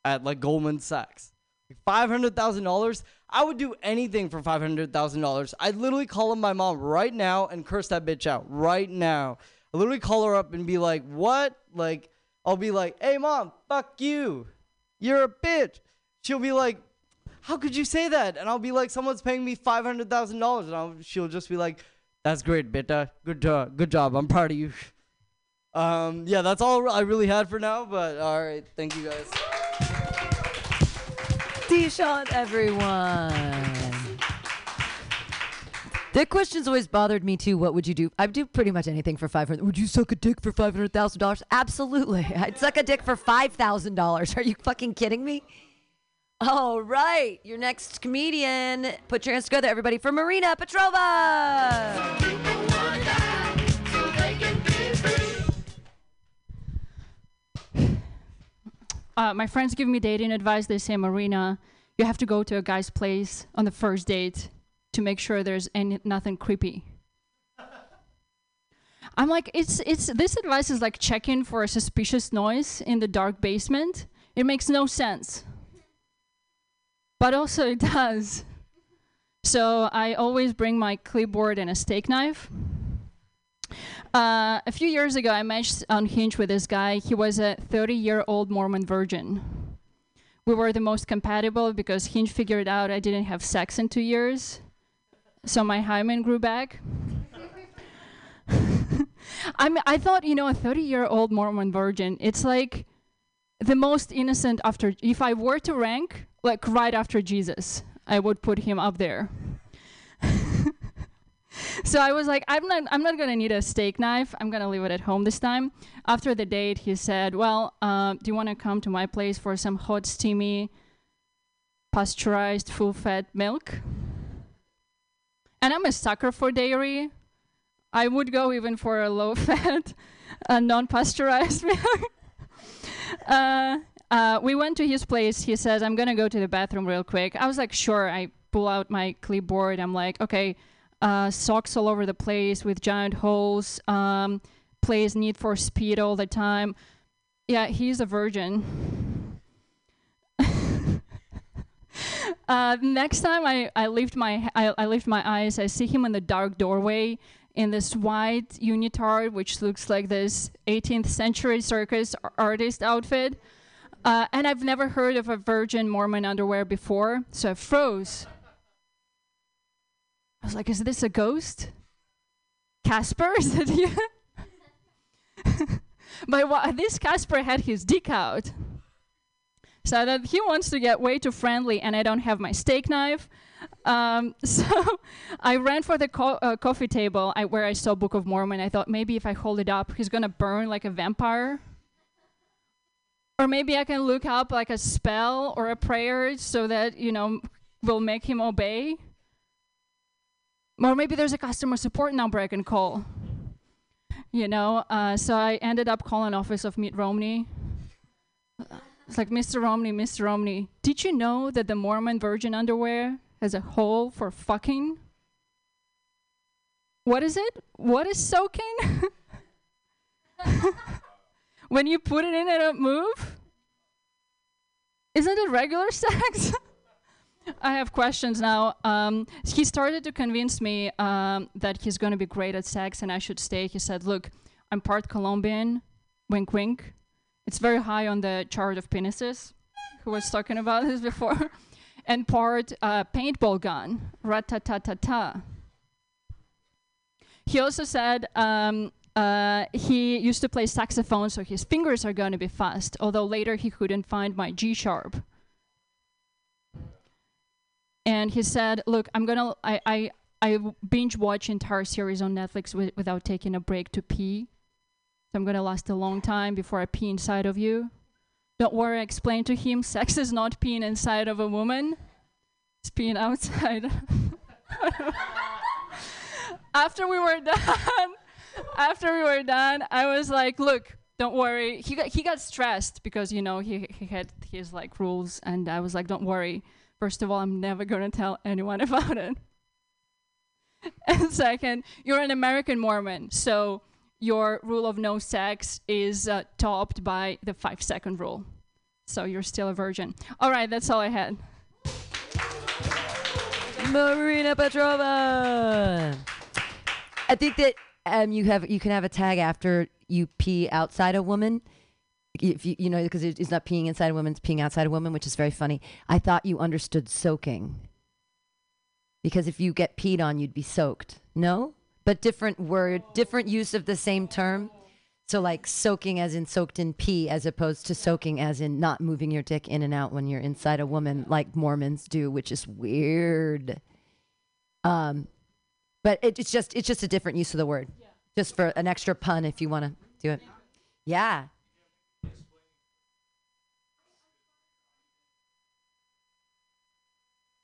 at like Goldman Sachs. Five hundred thousand dollars. I would do anything for five hundred thousand dollars. I'd literally call up my mom right now and curse that bitch out right now. I literally call her up and be like, "What?" Like, I'll be like, "Hey, mom, fuck you. You're a bitch." She'll be like, "How could you say that?" And I'll be like, "Someone's paying me five hundred thousand dollars," and I'll, she'll just be like, "That's great, beta. Good job. Good job. I'm proud of you." Um, yeah, that's all I really had for now. But all right, thank you guys. Deshaun, everyone. That question's always bothered me too. What would you do? I'd do pretty much anything for five hundred. Would you suck a dick for five hundred thousand dollars? Absolutely. I'd suck a dick for five thousand dollars. Are you fucking kidding me? All right, your next comedian. Put your hands together, everybody, for Marina Petrova. uh, my friends give me dating advice. They say, Marina, you have to go to a guy's place on the first date to make sure there's any nothing creepy. I'm like, it's it's this advice is like checking for a suspicious noise in the dark basement. It makes no sense. But also it does. So I always bring my clipboard and a steak knife. Uh, a few years ago, I matched on Hinge with this guy. He was a 30 year old Mormon virgin. We were the most compatible because Hinge figured out I didn't have sex in two years. So my hymen grew back. I mean, I thought, you know, a 30 year old Mormon virgin, it's like the most innocent after, if I were to rank, like right after Jesus, I would put him up there. so I was like, I'm not, I'm not gonna need a steak knife. I'm gonna leave it at home this time. After the date, he said, "Well, uh, do you want to come to my place for some hot, steamy, pasteurized, full-fat milk?" And I'm a sucker for dairy. I would go even for a low-fat, non-pasteurized milk. uh, uh, we went to his place. He says, "I'm gonna go to the bathroom real quick." I was like, "Sure." I pull out my clipboard. I'm like, "Okay." uh, socks all over the place with giant holes, um, plays Need for Speed all the time. Yeah, he's a virgin. uh, next time I, I lift my I, I lift my eyes, I see him in the dark doorway in this white unitard, which looks like this 18th century circus artist outfit. Uh, and I've never heard of a virgin Mormon underwear before, so I froze. I was like, is this a ghost? Casper? Is it you? but this Casper had his dick out. So that he wants to get way too friendly, and I don't have my steak knife. Um, so I ran for the co- uh, coffee table I, where I saw Book of Mormon. I thought maybe if I hold it up, he's gonna burn like a vampire. Or maybe I can look up like a spell or a prayer so that you know will make him obey. Or maybe there's a customer support number I can call. You know, uh, so I ended up calling office of Mitt Romney. It's like, Mr. Romney, Mr. Romney, did you know that the Mormon virgin underwear has a hole for fucking? What is it? What is soaking? when you put it in, it don't move? Isn't it regular sex? I have questions now. Um, he started to convince me um, that he's going to be great at sex and I should stay. He said, Look, I'm part Colombian, wink wink. It's very high on the chart of penises. Who was talking about this before? and part uh, paintball gun, rat-ta-ta-ta-ta. He also said um, uh, he used to play saxophone, so his fingers are going to be fast, although later he couldn't find my G sharp. And he said, Look, I'm going to, I, I, I binge watch entire series on Netflix wi- without taking a break to pee. So I'm going to last a long time before I pee inside of you. Don't worry, I explained to him sex is not peeing inside of a woman, it's peeing outside. after we were done, after we were done, I was like, look, don't worry. He got he got stressed because you know he he had his like rules, and I was like, don't worry. First of all, I'm never gonna tell anyone about it. And second, you're an American Mormon, so your rule of no sex is uh, topped by the five second rule. So you're still a virgin. All right, that's all I had. Marina Petrova. I think that um, you have you can have a tag after you pee outside a woman. If you you know because it's not peeing inside a woman, it's peeing outside a woman, which is very funny. I thought you understood soaking. Because if you get peed on, you'd be soaked. No, but different word, different use of the same term. So like soaking as in soaked in pee, as opposed to soaking as in not moving your dick in and out when you're inside a woman, like Mormons do, which is weird. Um, but it, it's just it's just a different use of the word, just for an extra pun if you want to do it. Yeah.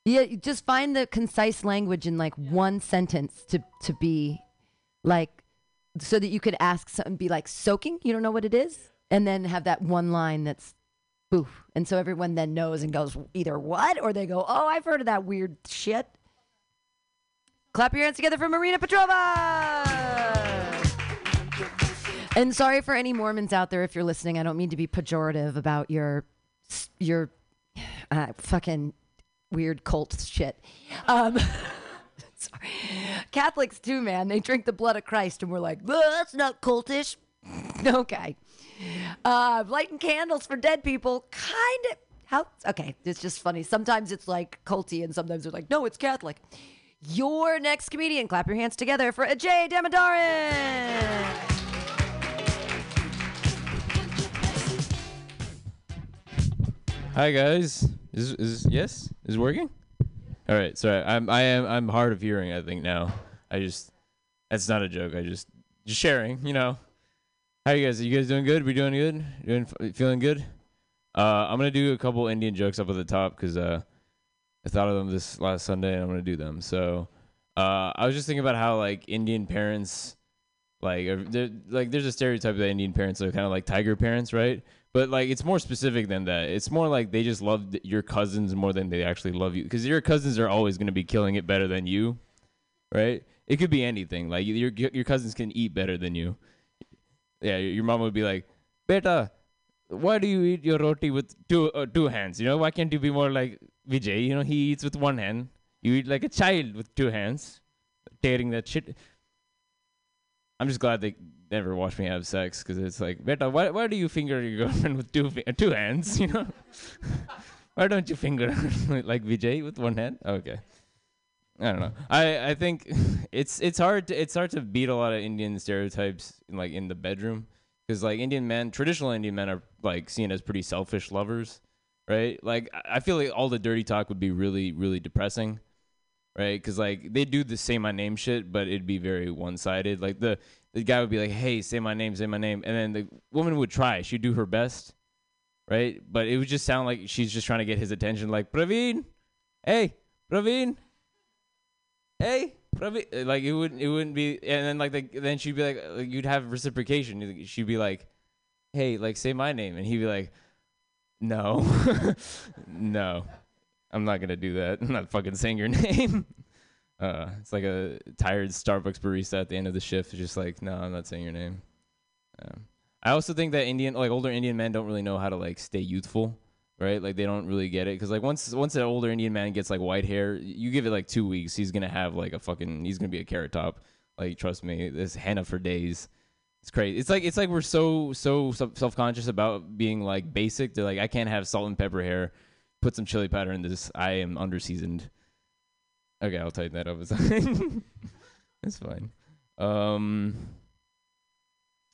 Yeah, just find the concise language in like one sentence to to be like so that you could ask something be like soaking, you don't know what it is, and then have that one line that's boof. And so everyone then knows and goes either what or they go, "Oh, I've heard of that weird shit." Clap your hands together for Marina Petrova. And sorry for any Mormons out there if you're listening. I don't mean to be pejorative about your your uh, fucking weird cult shit. Um, sorry. Catholics too, man. They drink the blood of Christ, and we're like, that's not cultish. okay. Uh, lighting candles for dead people, kind of. How? Okay, it's just funny. Sometimes it's like culty, and sometimes they're like, no, it's Catholic. Your next comedian, clap your hands together for Ajay Damodaran. Hi guys. Is is yes? Is it working? All right. Sorry. I'm I am I'm hard of hearing. I think now. I just that's not a joke. I just just sharing. You know. How you guys? Are you guys doing good? We doing good? Doing feeling good? Uh, I'm gonna do a couple Indian jokes up at the top because uh, I thought of them this last Sunday and I'm gonna do them. So uh, I was just thinking about how like Indian parents like are, like there's a stereotype that Indian parents are kind of like tiger parents, right? But like it's more specific than that. It's more like they just love your cousins more than they actually love you because your cousins are always to be killing it better than you, right? It could be anything. Like your your cousins can eat better than you. Yeah, your your mom would be like, "Beta, why do you eat your roti with two uh, two hands? You know, why can't you be more like Vijay? You know, he eats with one hand. You eat like a child with two hands, tearing that shit." I'm just glad they never watch me have sex because it's like, Beta, why, why do you finger your girlfriend with two fi- two hands? You know, why don't you finger like Vijay with one hand? Okay, I don't know. I, I think it's it's hard to it's hard to beat a lot of Indian stereotypes in, like in the bedroom because like Indian men, traditional Indian men are like seen as pretty selfish lovers, right? Like I feel like all the dirty talk would be really really depressing right? Because like they do the say my name shit, but it'd be very one sided. Like the the guy would be like, "Hey, say my name, say my name," and then the woman would try. She'd do her best, right? But it would just sound like she's just trying to get his attention. Like Praveen, hey, Praveen, hey, Praveen. Uh, like it wouldn't it wouldn't be. And then like the, then she'd be like, like you'd have reciprocation. She'd be like, "Hey, like say my name," and he'd be like, "No, no." I'm not gonna do that. I'm not fucking saying your name. Uh, it's like a tired Starbucks barista at the end of the shift, just like, no, I'm not saying your name. Um, I also think that Indian, like older Indian men, don't really know how to like stay youthful. right? Like they don't really get it because like once once an older Indian man gets like white hair, you give it like two weeks, he's gonna have like a fucking he's gonna be a carrot top. Like trust me, this henna for days. It's crazy. It's like it's like we're so so self conscious about being like basic. They're like I can't have salt and pepper hair. Put some chili powder in this. I am under seasoned. Okay, I'll tighten that up. It's fine. Um,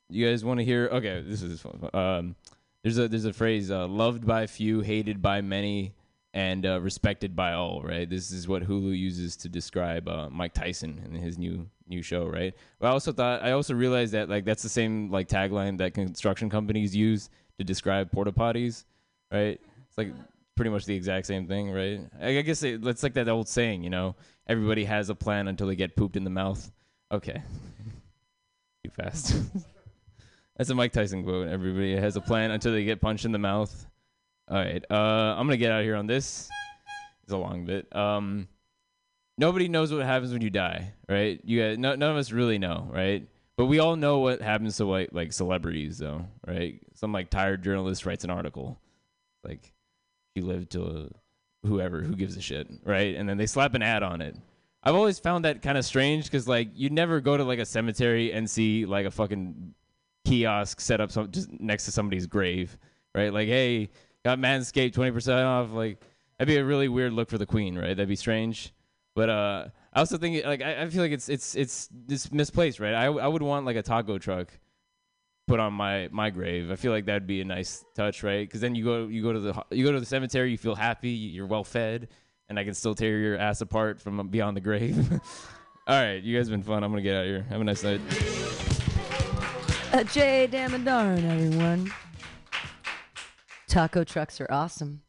you guys want to hear? Okay, this is fun. Um, there's a there's a phrase: uh, "Loved by few, hated by many, and uh, respected by all, right? This is what Hulu uses to describe uh, Mike Tyson in his new new show. Right. But I also thought I also realized that like that's the same like tagline that construction companies use to describe porta potties. Right. It's like pretty much the exact same thing. Right. I, I guess it, it's like that old saying. You know, everybody has a plan until they get pooped in the mouth. Okay. Too fast. That's a Mike Tyson quote. Everybody has a plan until they get punched in the mouth. All right. Uh, I'm gonna get out of here on this. It's a long bit. Um, nobody knows what happens when you die, right? You guys, no, none of us really know, right? But we all know what happens to like like celebrities, though, right? Some like tired journalist writes an article, like she lived to whoever who gives a shit, right? And then they slap an ad on it. I've always found that kind of strange because like you'd never go to like a cemetery and see like a fucking kiosk set up some, just next to somebody's grave, right? Like, hey, got Manscaped twenty percent off. Like that'd be a really weird look for the queen, right? That'd be strange. But uh, I also think like I, I feel like it's it's it's it's misplaced, right? I I would want like a taco truck put on my my grave. I feel like that'd be a nice touch, right? Because then you go you go to the you go to the cemetery, you feel happy, you're well fed, and I can still tear your ass apart from beyond the grave. All right, you guys have been fun. I'm gonna get out of here. Have a nice night. Uh, Jay Damodaran, everyone. Taco trucks are awesome.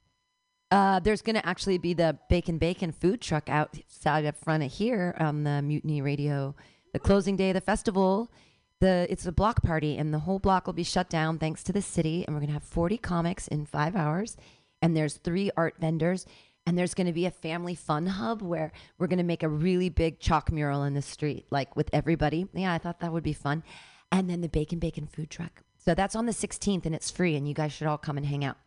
Uh, there's going to actually be the Bacon Bacon food truck outside up front of here on the Mutiny Radio. The closing day of the festival, the it's a block party, and the whole block will be shut down thanks to the city. And we're going to have 40 comics in five hours. And there's three art vendors. And there's going to be a family fun hub where we're going to make a really big chalk mural in the street, like with everybody. Yeah, I thought that would be fun. And then the Bacon Bacon food truck. So that's on the 16th and it's free, and you guys should all come and hang out.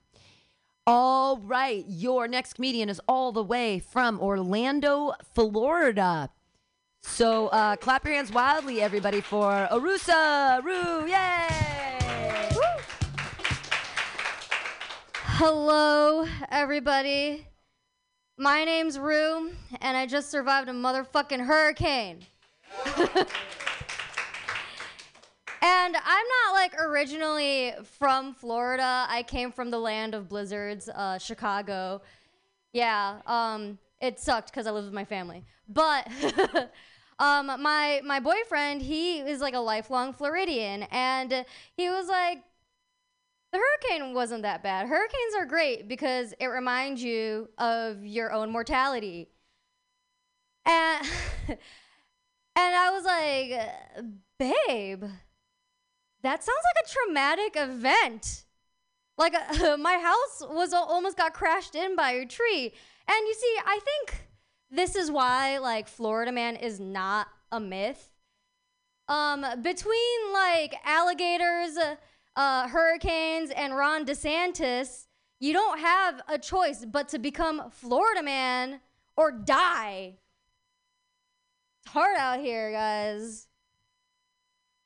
All right, your next comedian is all the way from Orlando, Florida. So uh, clap your hands wildly, everybody, for Arusa Rue! Yay! Hello, everybody. My name's Rue, and I just survived a motherfucking hurricane. And I'm not like originally from Florida. I came from the land of blizzards, uh, Chicago. Yeah, um, it sucked because I lived with my family. But um, my my boyfriend, he is like a lifelong Floridian, and he was like, the hurricane wasn't that bad. Hurricanes are great because it reminds you of your own mortality. And and I was like, babe that sounds like a traumatic event. Like uh, my house was al- almost got crashed in by a tree. And you see, I think this is why like Florida man is not a myth. Um, between like alligators, uh, hurricanes, and Ron DeSantis, you don't have a choice but to become Florida man or die. It's hard out here, guys.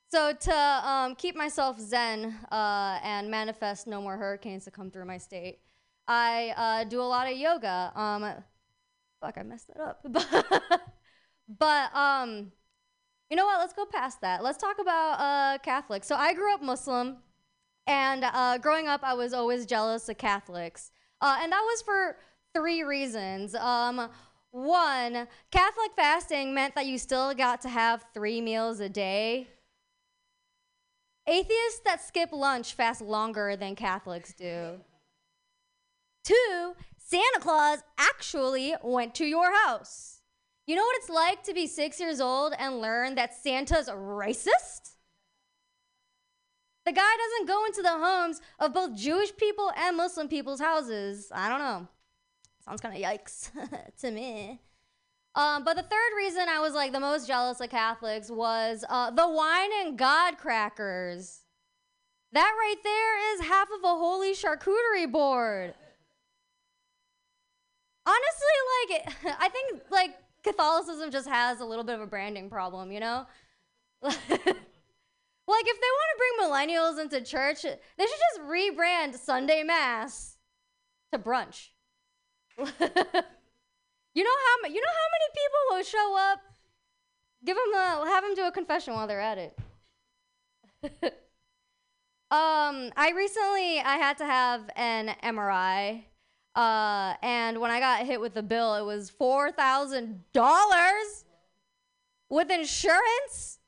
So to um, keep myself zen uh, and manifest no more hurricanes to come through my state, I uh, do a lot of yoga. Um, fuck, I messed that up. but um, you know what? Let's go past that. Let's talk about uh, Catholics. So I grew up Muslim, and uh, growing up, I was always jealous of Catholics, uh, and that was for three reasons. Um, one, Catholic fasting meant that you still got to have three meals a day. Atheists that skip lunch fast longer than Catholics do. Two, Santa Claus actually went to your house. You know what it's like to be six years old and learn that Santa's racist? The guy doesn't go into the homes of both Jewish people and Muslim people's houses. I don't know. Sounds kind of yikes to me. Um, but the third reason I was like the most jealous of Catholics was uh, the wine and God crackers. That right there is half of a holy charcuterie board. honestly, like I think like Catholicism just has a little bit of a branding problem, you know. like if they want to bring millennials into church, they should just rebrand Sunday Mass to brunch. you know how you know how many people will show up? Give them a have them do a confession while they're at it. um, I recently I had to have an MRI, uh, and when I got hit with the bill, it was four thousand dollars with insurance,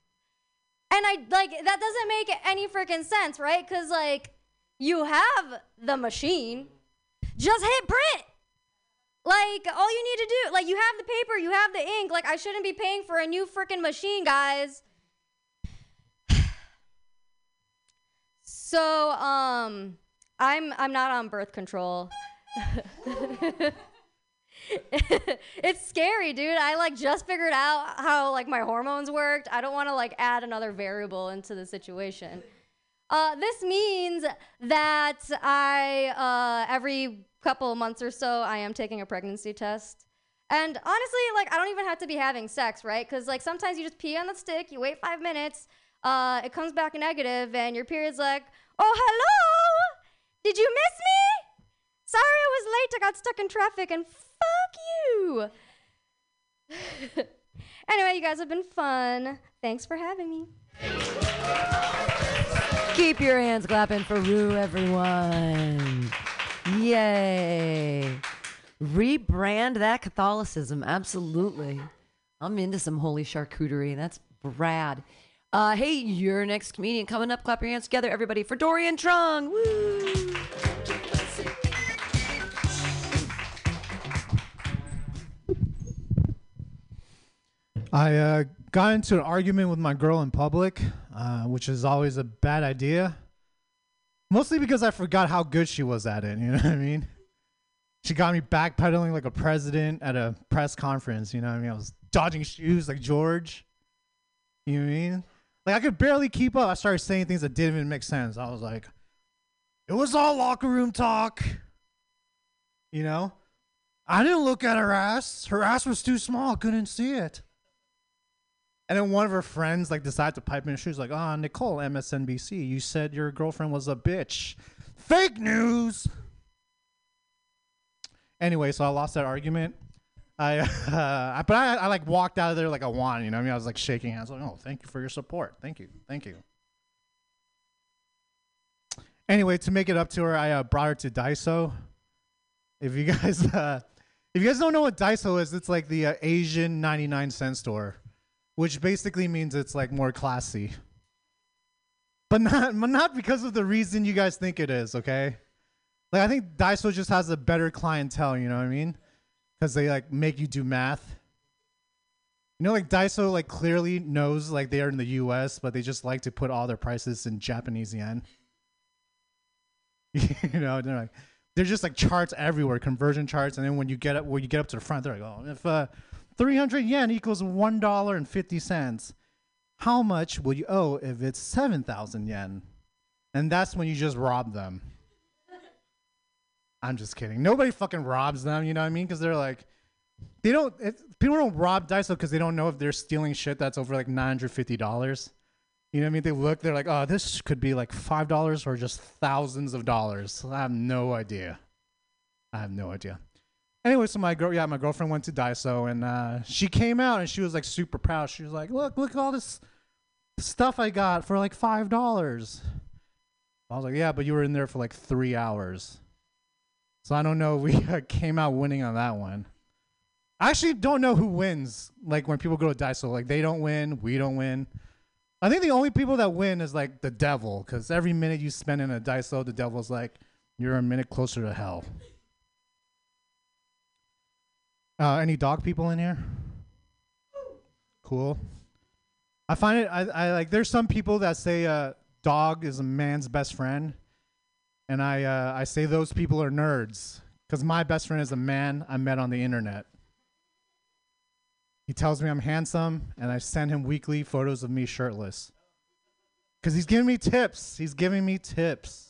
and I like that doesn't make any freaking sense, right? Because like you have the machine, just hit print. Like all you need to do, like you have the paper, you have the ink. Like I shouldn't be paying for a new freaking machine, guys. So, um, I'm I'm not on birth control. it's scary, dude. I like just figured out how like my hormones worked. I don't want to like add another variable into the situation. Uh, this means that I uh, every couple months or so I am taking a pregnancy test. And honestly, like I don't even have to be having sex, right? Because like sometimes you just pee on the stick, you wait five minutes, uh, it comes back negative, and your period's like, "Oh, hello, did you miss me? Sorry, I was late. I got stuck in traffic, and fuck you." anyway, you guys have been fun. Thanks for having me. Keep your hands clapping for Rue, everyone. Yay. Rebrand that Catholicism. Absolutely. I'm into some holy charcuterie. That's Brad. Uh, hey, your next comedian coming up. Clap your hands together, everybody, for Dorian Trung. Woo! I uh, got into an argument with my girl in public, uh, which is always a bad idea. Mostly because I forgot how good she was at it. You know what I mean? She got me backpedaling like a president at a press conference. You know what I mean? I was dodging shoes like George. You know what I mean? Like I could barely keep up. I started saying things that didn't even make sense. I was like, it was all locker room talk. You know? I didn't look at her ass. Her ass was too small. Couldn't see it. And then one of her friends like decided to pipe in. She was like, "Ah, Nicole, MSNBC, you said your girlfriend was a bitch. Fake news." Anyway, so I lost that argument. I, uh, but I, I like walked out of there like a wand. You know, I mean, I was like shaking hands, like, "Oh, thank you for your support. Thank you, thank you." Anyway, to make it up to her, I uh, brought her to Daiso. If you guys, uh, if you guys don't know what Daiso is, it's like the uh, Asian 99 cent store which basically means it's like more classy. But not not because of the reason you guys think it is, okay? Like I think Daiso just has a better clientele, you know what I mean? Cuz they like make you do math. You know like Daiso like clearly knows like they are in the US, but they just like to put all their prices in Japanese yen. you know, they're like they're just like charts everywhere, conversion charts, and then when you get up when you get up to the front, they're like, "Oh, if uh 300 yen equals $1.50. How much will you owe if it's 7,000 yen? And that's when you just rob them. I'm just kidding. Nobody fucking robs them, you know what I mean? Because they're like, they don't, it, people don't rob Daiso because they don't know if they're stealing shit that's over like $950. You know what I mean? They look, they're like, oh, this could be like $5 or just thousands of dollars. I have no idea. I have no idea. Anyway, so my girl, yeah, my girlfriend went to Daiso and uh, she came out and she was like super proud. She was like, "Look, look at all this stuff I got for like five dollars." I was like, "Yeah, but you were in there for like three hours." So I don't know if we uh, came out winning on that one. I actually don't know who wins. Like when people go to Daiso, like they don't win, we don't win. I think the only people that win is like the devil, because every minute you spend in a Daiso, the devil's like, "You're a minute closer to hell." Uh, any dog people in here? Cool. I find it. I, I like. There's some people that say uh, dog is a man's best friend, and I uh, I say those people are nerds because my best friend is a man I met on the internet. He tells me I'm handsome, and I send him weekly photos of me shirtless. Because he's giving me tips. He's giving me tips.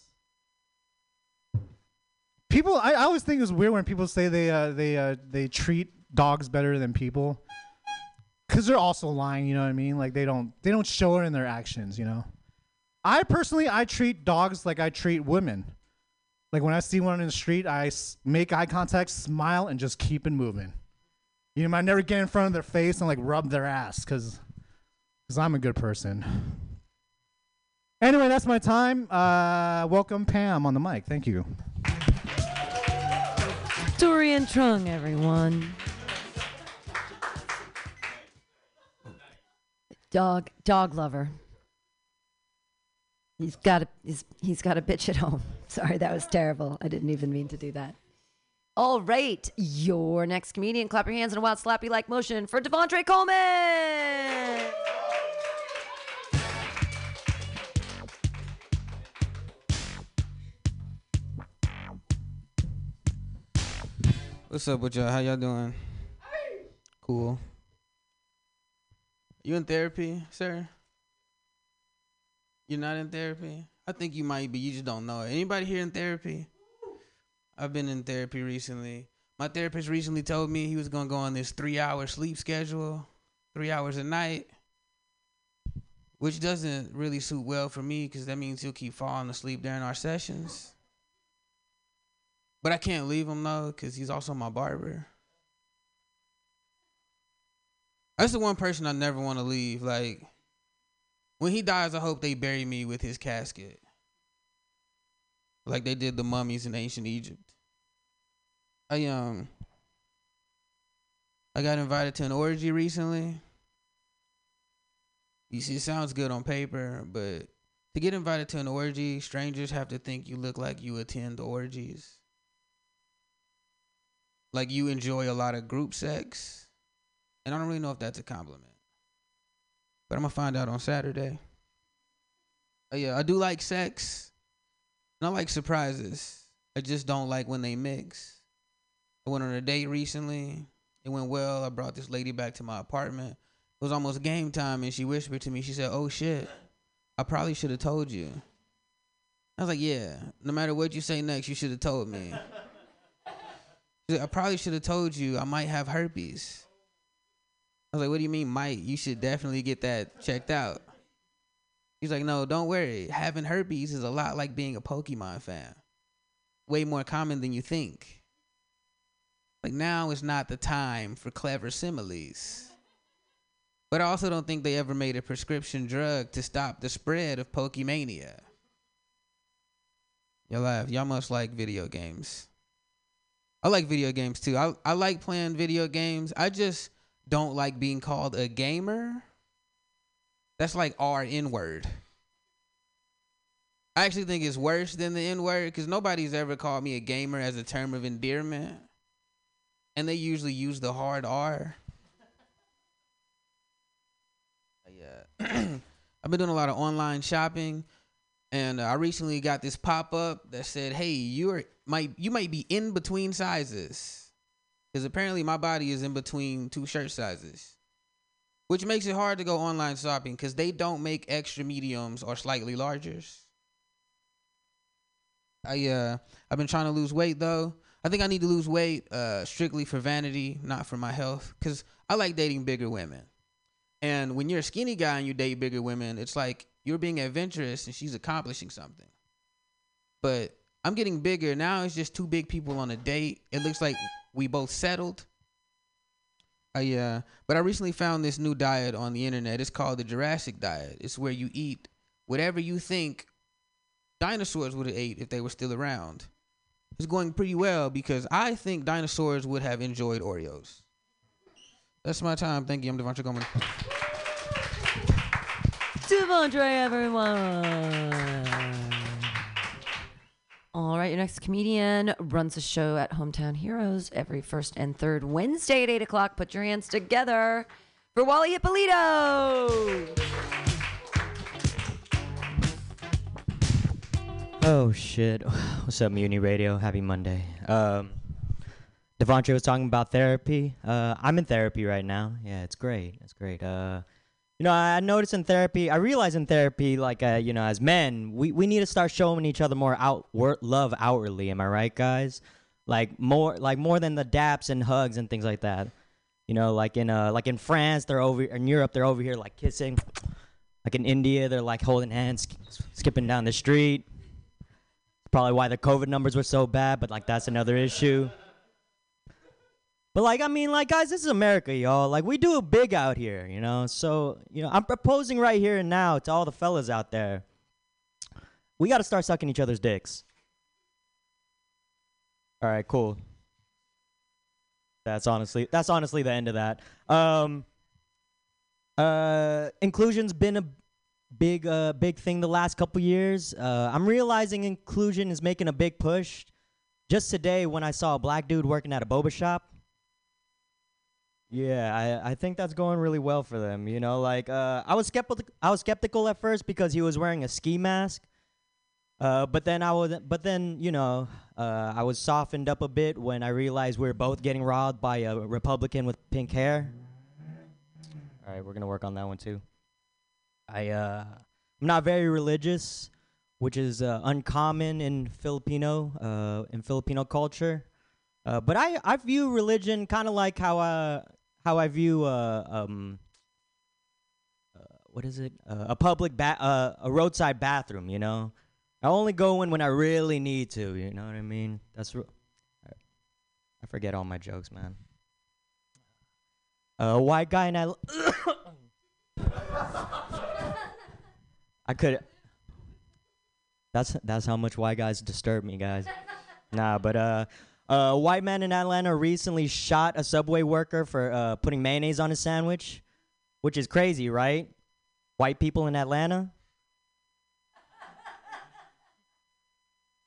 People. I, I always think it's weird when people say they uh, they uh, they treat dogs better than people, because they're also lying. You know what I mean? Like they don't they don't show it in their actions. You know. I personally I treat dogs like I treat women. Like when I see one in the street, I make eye contact, smile, and just keep it moving. You know, I never get in front of their face and like rub their ass because I'm a good person. Anyway, that's my time. Uh, welcome Pam on the mic. Thank you. Dorian Trung, everyone. Dog, dog lover. He's got a he's, he's got a bitch at home. Sorry, that was terrible. I didn't even mean to do that. All right, your next comedian. Clap your hands in a wild slappy like motion for Devontre Coleman. What's up with y'all? How y'all doing? Cool. You in therapy, sir? You're not in therapy? I think you might be. You just don't know. Anybody here in therapy? I've been in therapy recently. My therapist recently told me he was gonna go on this three-hour sleep schedule, three hours a night, which doesn't really suit well for me because that means he'll keep falling asleep during our sessions. But I can't leave him though, because he's also my barber. That's the one person I never want to leave. Like, when he dies, I hope they bury me with his casket. Like they did the mummies in ancient Egypt. I um I got invited to an orgy recently. You see, it sounds good on paper, but to get invited to an orgy, strangers have to think you look like you attend orgies like you enjoy a lot of group sex. And I don't really know if that's a compliment. But I'm gonna find out on Saturday. Uh, yeah, I do like sex. And I like surprises. I just don't like when they mix. I went on a date recently. It went well. I brought this lady back to my apartment. It was almost game time and she whispered to me, she said, Oh shit. I probably should have told you. I was like, Yeah, no matter what you say next, you should have told me. I probably should have told you I might have herpes. I was like, what do you mean might? You should definitely get that checked out. He's like, no, don't worry. Having herpes is a lot like being a Pokemon fan. Way more common than you think. Like now is not the time for clever similes. But I also don't think they ever made a prescription drug to stop the spread of Pokemania. Y'all laugh. Y'all must like video games. I like video games too. I I like playing video games. I just don't like being called a gamer. That's like our N word. I actually think it's worse than the N word because nobody's ever called me a gamer as a term of endearment. And they usually use the hard R. Yeah. I've been doing a lot of online shopping and uh, I recently got this pop up that said, "Hey, you are might you might be in between sizes." Cuz apparently my body is in between two shirt sizes. Which makes it hard to go online shopping cuz they don't make extra mediums or slightly largers. I uh I've been trying to lose weight though. I think I need to lose weight uh strictly for vanity, not for my health cuz I like dating bigger women. And when you're a skinny guy and you date bigger women, it's like you're being adventurous and she's accomplishing something. But I'm getting bigger. Now it's just two big people on a date. It looks like we both settled. Uh, yeah. But I recently found this new diet on the internet. It's called the Jurassic diet. It's where you eat whatever you think dinosaurs would have ate if they were still around. It's going pretty well because I think dinosaurs would have enjoyed Oreos. That's my time. Thank you. I'm Devontae Coleman. Devondre, everyone. All right, your next comedian runs a show at Hometown Heroes every first and third Wednesday at 8 o'clock. Put your hands together for Wally Ippolito. Oh shit! What's up, Mutiny Radio? Happy Monday. Um, Devontre was talking about therapy. Uh, I'm in therapy right now. Yeah, it's great. It's great. Uh, you know, I notice in therapy, I realize in therapy, like, uh, you know, as men, we, we need to start showing each other more out love outwardly. Am I right, guys? Like more, like more than the daps and hugs and things like that. You know, like in uh, like in France, they're over in Europe, they're over here like kissing. Like in India, they're like holding hands, sk- skipping down the street. Probably why the COVID numbers were so bad, but like that's another issue. But like, I mean, like, guys, this is America, y'all. Like, we do it big out here, you know. So, you know, I'm proposing right here and now to all the fellas out there. We got to start sucking each other's dicks. All right, cool. That's honestly that's honestly the end of that. Um, uh, inclusion's been a big uh big thing the last couple years. Uh, I'm realizing inclusion is making a big push. Just today, when I saw a black dude working at a boba shop. Yeah, I, I think that's going really well for them. You know, like uh, I was skeptical. I was skeptical at first because he was wearing a ski mask. Uh, but then I was, but then you know, uh, I was softened up a bit when I realized we were both getting robbed by a Republican with pink hair. All right, we're gonna work on that one too. I uh, I'm not very religious, which is uh, uncommon in Filipino uh, in Filipino culture. Uh, but I, I view religion kind of like how how I view uh, um, uh, what is it uh, a public ba- uh, a roadside bathroom. You know, I only go in when I really need to. You know what I mean? That's re- I forget all my jokes, man. A white guy and I. I could. That's that's how much white guys disturb me, guys. nah, but uh, a white man in Atlanta recently shot a subway worker for uh, putting mayonnaise on his sandwich, which is crazy, right? White people in Atlanta.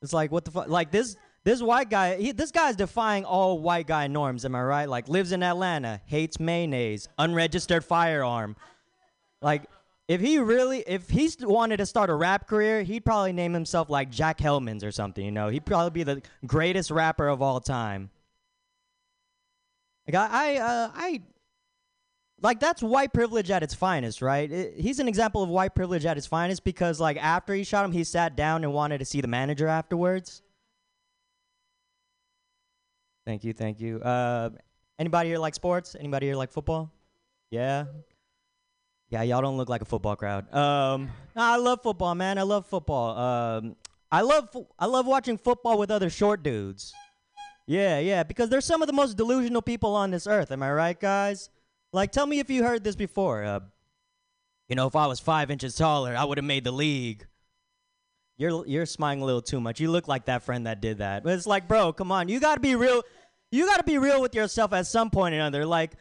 It's like what the fuck? Like this this white guy, he, this guy's defying all white guy norms. Am I right? Like lives in Atlanta, hates mayonnaise, unregistered firearm. Like if he really, if he wanted to start a rap career, he'd probably name himself like Jack Hellmans or something. You know, he'd probably be the greatest rapper of all time. Like I, I, uh, I, like that's white privilege at its finest, right? It- he's an example of white privilege at its finest because like after he shot him, he sat down and wanted to see the manager afterwards. Thank you, thank you. Uh, anybody here like sports? Anybody here like football? Yeah. Yeah, y'all don't look like a football crowd. Um, I love football, man. I love football. Um, I love I love watching football with other short dudes. Yeah, yeah, because they're some of the most delusional people on this earth. Am I right, guys? Like, tell me if you heard this before. Uh, you know, if I was five inches taller, I would have made the league. You're you're smiling a little too much. You look like that friend that did that. But it's like, bro, come on. You got to be real. You got to be real with yourself at some point or another. Like,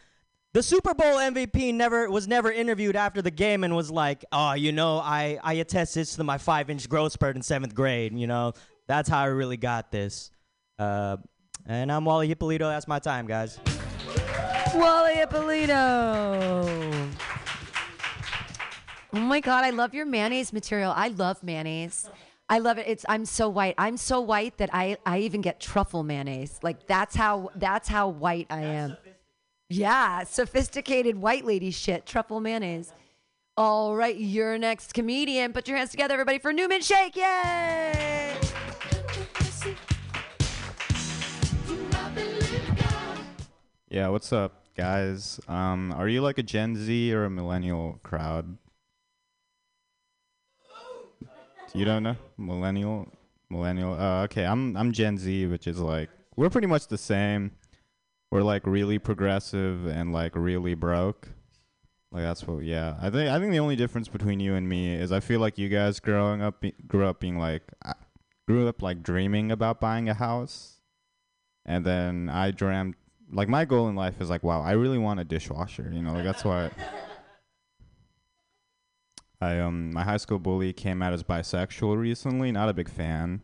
the Super Bowl MVP never was never interviewed after the game and was like, "Oh, you know, I I attest this to my five inch growth spurt in seventh grade. You know, that's how I really got this." Uh, and I'm Wally Ippolito. That's my time, guys. Wally Ippolito. Oh my god, I love your mayonnaise material. I love mayonnaise. I love it. It's I'm so white. I'm so white that I I even get truffle mayonnaise. Like that's how that's how white I am. Yeah, sophisticated white lady shit. Truffle mayonnaise. All right, your next comedian. Put your hands together, everybody, for Newman Shake. Yay! Yeah, what's up, guys? Um, are you like a Gen Z or a millennial crowd? You don't know millennial, millennial. Uh, okay, I'm I'm Gen Z, which is like we're pretty much the same. We're like really progressive and like really broke. Like that's what. Yeah, I think I think the only difference between you and me is I feel like you guys growing up be, grew up being like I grew up like dreaming about buying a house, and then I dreamt like my goal in life is like wow I really want a dishwasher. You know, like that's why. I um my high school bully came out as bisexual recently. Not a big fan.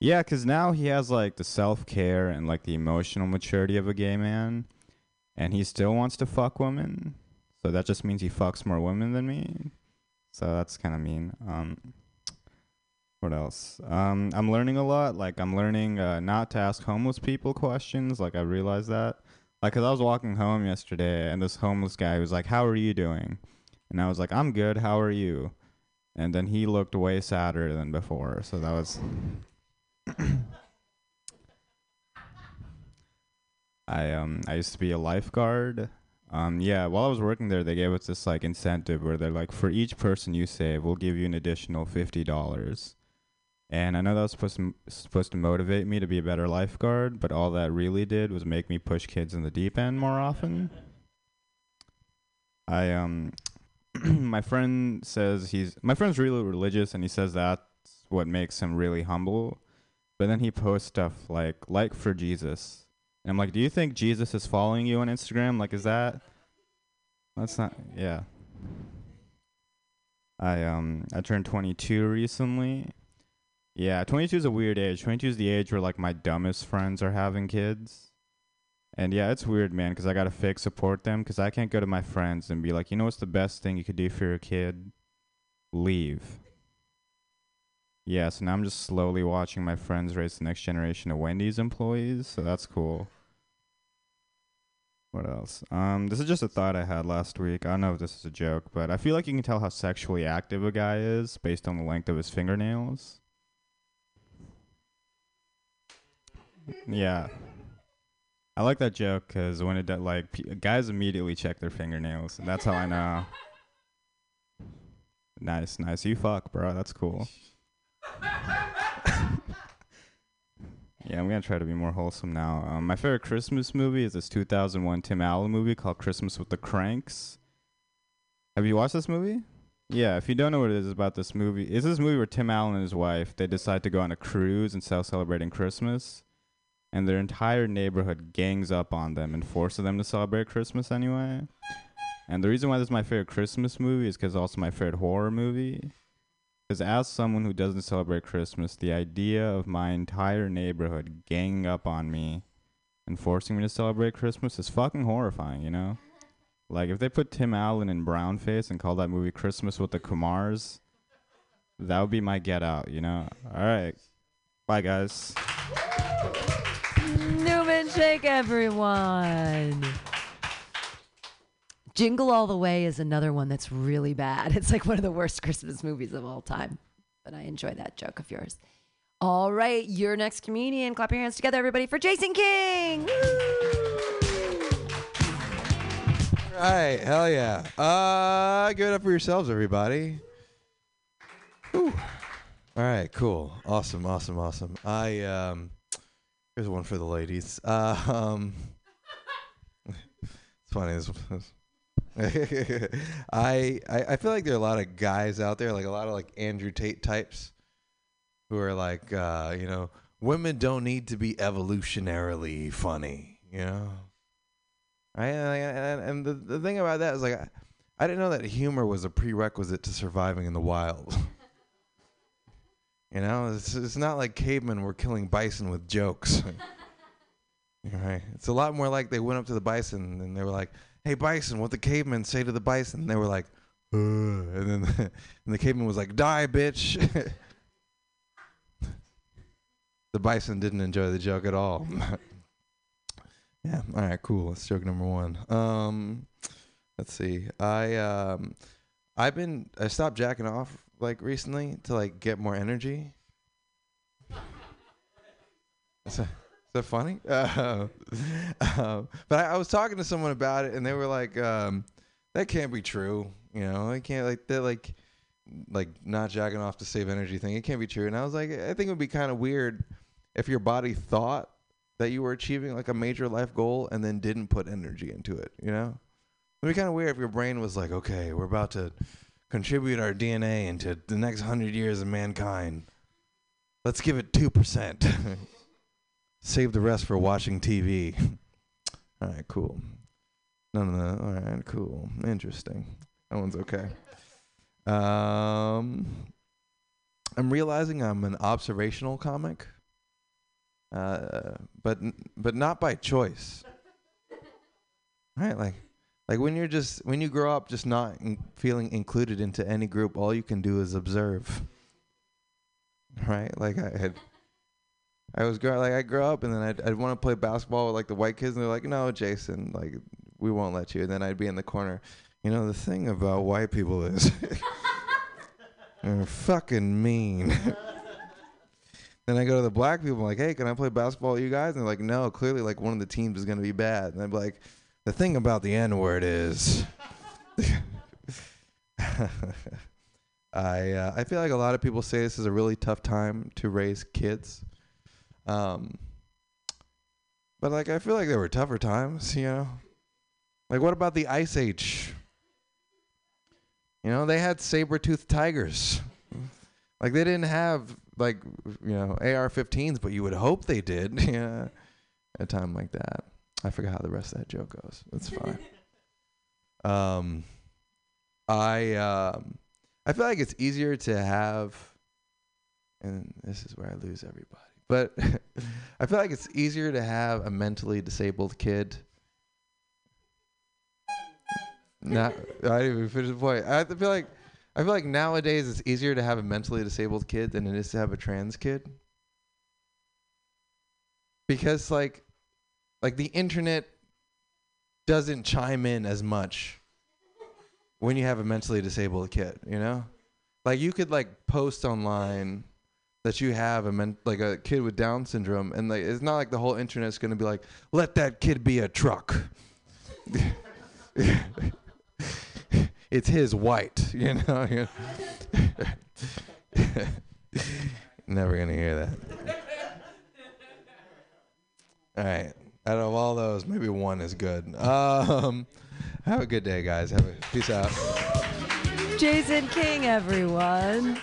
Yeah, cause now he has like the self care and like the emotional maturity of a gay man, and he still wants to fuck women. So that just means he fucks more women than me. So that's kind of mean. Um, what else? Um, I'm learning a lot. Like I'm learning uh, not to ask homeless people questions. Like I realized that. Like, cause I was walking home yesterday, and this homeless guy was like, "How are you doing?" And I was like, I'm good. How are you? And then he looked way sadder than before. So that was. I um I used to be a lifeguard. Um yeah, while I was working there, they gave us this like incentive where they're like, for each person you save, we'll give you an additional fifty dollars. And I know that was supposed to supposed to motivate me to be a better lifeguard, but all that really did was make me push kids in the deep end more often. I um my friend says he's my friend's really religious and he says that's what makes him really humble. But then he posts stuff like like for Jesus. And I'm like, "Do you think Jesus is following you on Instagram? Like is that That's not yeah. I um I turned 22 recently. Yeah, 22 is a weird age. 22 is the age where like my dumbest friends are having kids. And yeah, it's weird, man, because I gotta fake support them because I can't go to my friends and be like, you know what's the best thing you could do for your kid? Leave. Yeah, so now I'm just slowly watching my friends raise the next generation of Wendy's employees, so that's cool. What else? Um, this is just a thought I had last week. I don't know if this is a joke, but I feel like you can tell how sexually active a guy is based on the length of his fingernails. Yeah. I like that joke because when it do, like p- guys immediately check their fingernails, and that's how I know. Nice, nice. You fuck, bro. That's cool. Yeah, I'm gonna try to be more wholesome now. Um, my favorite Christmas movie is this 2001 Tim Allen movie called Christmas with the Kranks. Have you watched this movie? Yeah, if you don't know what it is about this movie, is this movie where Tim Allen and his wife they decide to go on a cruise and start celebrating Christmas and their entire neighborhood gangs up on them and forces them to celebrate Christmas anyway. And the reason why this is my favorite Christmas movie is because also my favorite horror movie. Because as someone who doesn't celebrate Christmas, the idea of my entire neighborhood ganging up on me and forcing me to celebrate Christmas is fucking horrifying, you know? Like, if they put Tim Allen in brownface and call that movie Christmas with the Kumars, that would be my get out, you know? Alright. Bye, guys. Newman Shake, everyone. Jingle All the Way is another one that's really bad. It's like one of the worst Christmas movies of all time. But I enjoy that joke of yours. All right, your next comedian. Clap your hands together, everybody, for Jason King. All right, hell yeah. Uh, give it up for yourselves, everybody. Whew. All right, cool, awesome, awesome, awesome. I um, here's one for the ladies. Uh, um, it's funny. It's, I, I I feel like there are a lot of guys out there, like a lot of like Andrew Tate types, who are like, uh, you know, women don't need to be evolutionarily funny, you know. Right? And, and, the, the thing about that is like I, I didn't know that humor was a prerequisite to surviving in the wild. you know, it's it's not like cavemen were killing bison with jokes. right? It's a lot more like they went up to the bison and they were like, "Hey bison, what the cavemen say to the bison?" And they were like, "Uh," and then the, and the caveman was like, "Die, bitch." the bison didn't enjoy the joke at all. Yeah. All right. Cool. That's joke number one. Um, let's see. I um, I've been I stopped jacking off like recently to like get more energy. That, funny? Uh, um, but I, I was talking to someone about it, and they were like, um, "That can't be true." You know, I can't like that like like not jacking off to save energy thing. It can't be true. And I was like, I think it would be kind of weird if your body thought that you were achieving like a major life goal and then didn't put energy into it, you know? It'd be kind of weird if your brain was like, okay, we're about to contribute our DNA into the next hundred years of mankind. Let's give it 2%. Save the rest for watching TV. All right, cool. None of that. All right, cool. Interesting. That one's okay. Um, I'm realizing I'm an observational comic uh, but but not by choice. Right, like like when you're just when you grow up just not in feeling included into any group, all you can do is observe. Right, like I had. I was grow like I grew up, and then I'd, I'd want to play basketball with like the white kids, and they're like, "No, Jason, like we won't let you." And then I'd be in the corner, You know, the thing about white people is they're fucking mean. then I go to the black people, I'm like, hey, can I play basketball with you guys? And they're like, no, clearly, like, one of the teams is to be bad. And I'm like, the thing about the N word is. I uh, I feel like a lot of people say this is a really tough time to raise kids. Um, but like I feel like there were tougher times, you know. Like what about the Ice Age? You know, they had saber-toothed tigers. Like they didn't have like you know AR-15s, but you would hope they did. yeah, at a time like that. I forgot how the rest of that joke goes. That's fine. um, I um, I feel like it's easier to have, and this is where I lose everybody. But I feel like it's easier to have a mentally disabled kid. Not, I didn't even finish the point. I feel like I feel like nowadays it's easier to have a mentally disabled kid than it is to have a trans kid. Because like like the internet doesn't chime in as much when you have a mentally disabled kid, you know? Like you could like post online that you have a men- like a kid with Down syndrome, and like it's not like the whole internet's gonna be like, let that kid be a truck. it's his white, you know. Never gonna hear that. All right. Out of all those, maybe one is good. Um, have a good day, guys. Have a peace out. Jason King, everyone.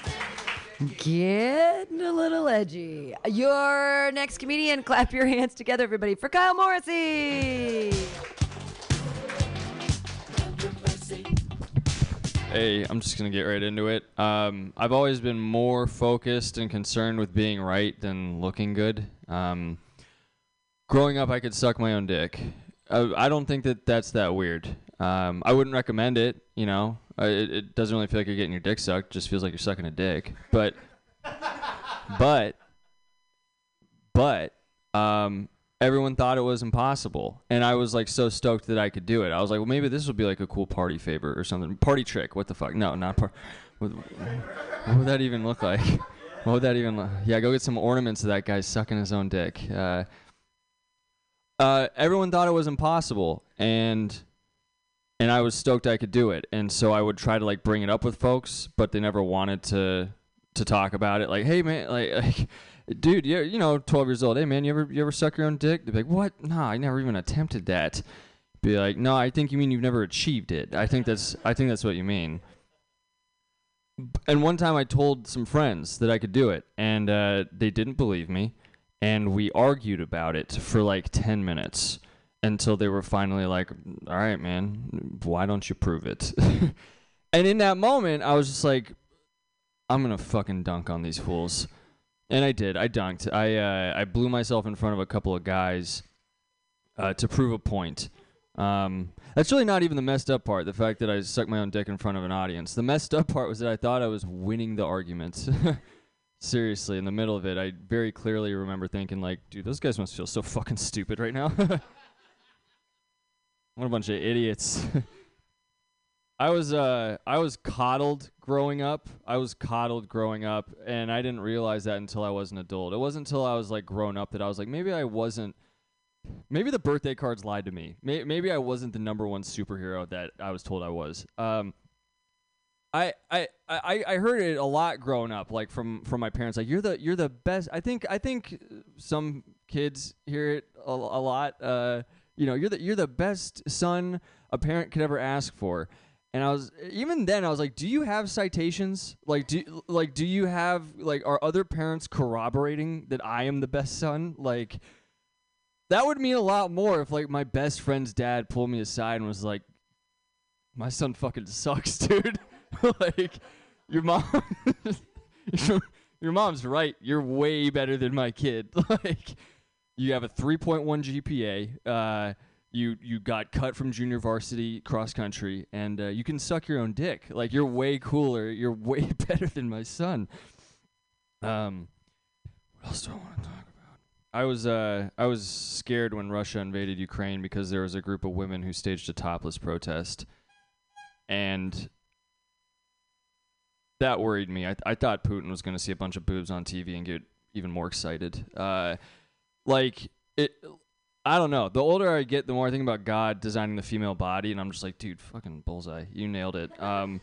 Getting a little edgy. Your next comedian, clap your hands together, everybody, for Kyle Morrissey. Hey, I'm just gonna get right into it. Um, I've always been more focused and concerned with being right than looking good. Um, growing up, I could suck my own dick. I, I don't think that that's that weird. Um, I wouldn't recommend it. You know, uh, it, it doesn't really feel like you're getting your dick sucked. It just feels like you're sucking a dick. But, but, but, um, everyone thought it was impossible, and I was like so stoked that I could do it. I was like, well, maybe this would be like a cool party favor or something. Party trick. What the fuck? No, not par. What, what would that even look like? What would that even? Look? Yeah, go get some ornaments of that guy sucking his own dick. Uh, uh, everyone thought it was impossible, and and I was stoked I could do it. And so I would try to like bring it up with folks, but they never wanted to to talk about it. Like, hey man, like, like dude, you you know, twelve years old. Hey man, you ever you ever suck your own dick? They'd be like, what? Nah, I never even attempted that. Be like, no, I think you mean you've never achieved it. I think that's I think that's what you mean. And one time I told some friends that I could do it, and uh, they didn't believe me, and we argued about it for like ten minutes until they were finally like, "All right, man, why don't you prove it?" and in that moment, I was just like, "I'm gonna fucking dunk on these fools," and I did. I dunked. I uh, I blew myself in front of a couple of guys uh, to prove a point. Um, that's really not even the messed up part. The fact that I sucked my own dick in front of an audience. The messed up part was that I thought I was winning the argument. Seriously, in the middle of it, I very clearly remember thinking, like, dude, those guys must feel so fucking stupid right now. what a bunch of idiots. I was uh I was coddled growing up. I was coddled growing up and I didn't realize that until I was an adult. It wasn't until I was like grown up that I was like maybe I wasn't maybe the birthday cards lied to me. May- maybe I wasn't the number one superhero that I was told I was. Um I, I, I, I heard it a lot growing up, like from, from my parents. Like you're the you're the best. I think I think some kids hear it a, a lot. Uh, you know, you're the you're the best son a parent could ever ask for. And I was even then I was like, do you have citations? Like do like do you have like are other parents corroborating that I am the best son? Like that would mean a lot more if like my best friend's dad pulled me aside and was like, my son fucking sucks, dude. like your mom your, mom's right. You're way better than my kid. like you have a 3.1 GPA. Uh you you got cut from junior varsity cross country and uh, you can suck your own dick. Like you're way cooler. You're way better than my son. Um what else do I want to talk about? I was uh I was scared when Russia invaded Ukraine because there was a group of women who staged a topless protest and that worried me. I I thought Putin was going to see a bunch of boobs on TV and get even more excited. Uh, like it. I don't know. The older I get, the more I think about God designing the female body, and I'm just like, dude, fucking bullseye. You nailed it. Um,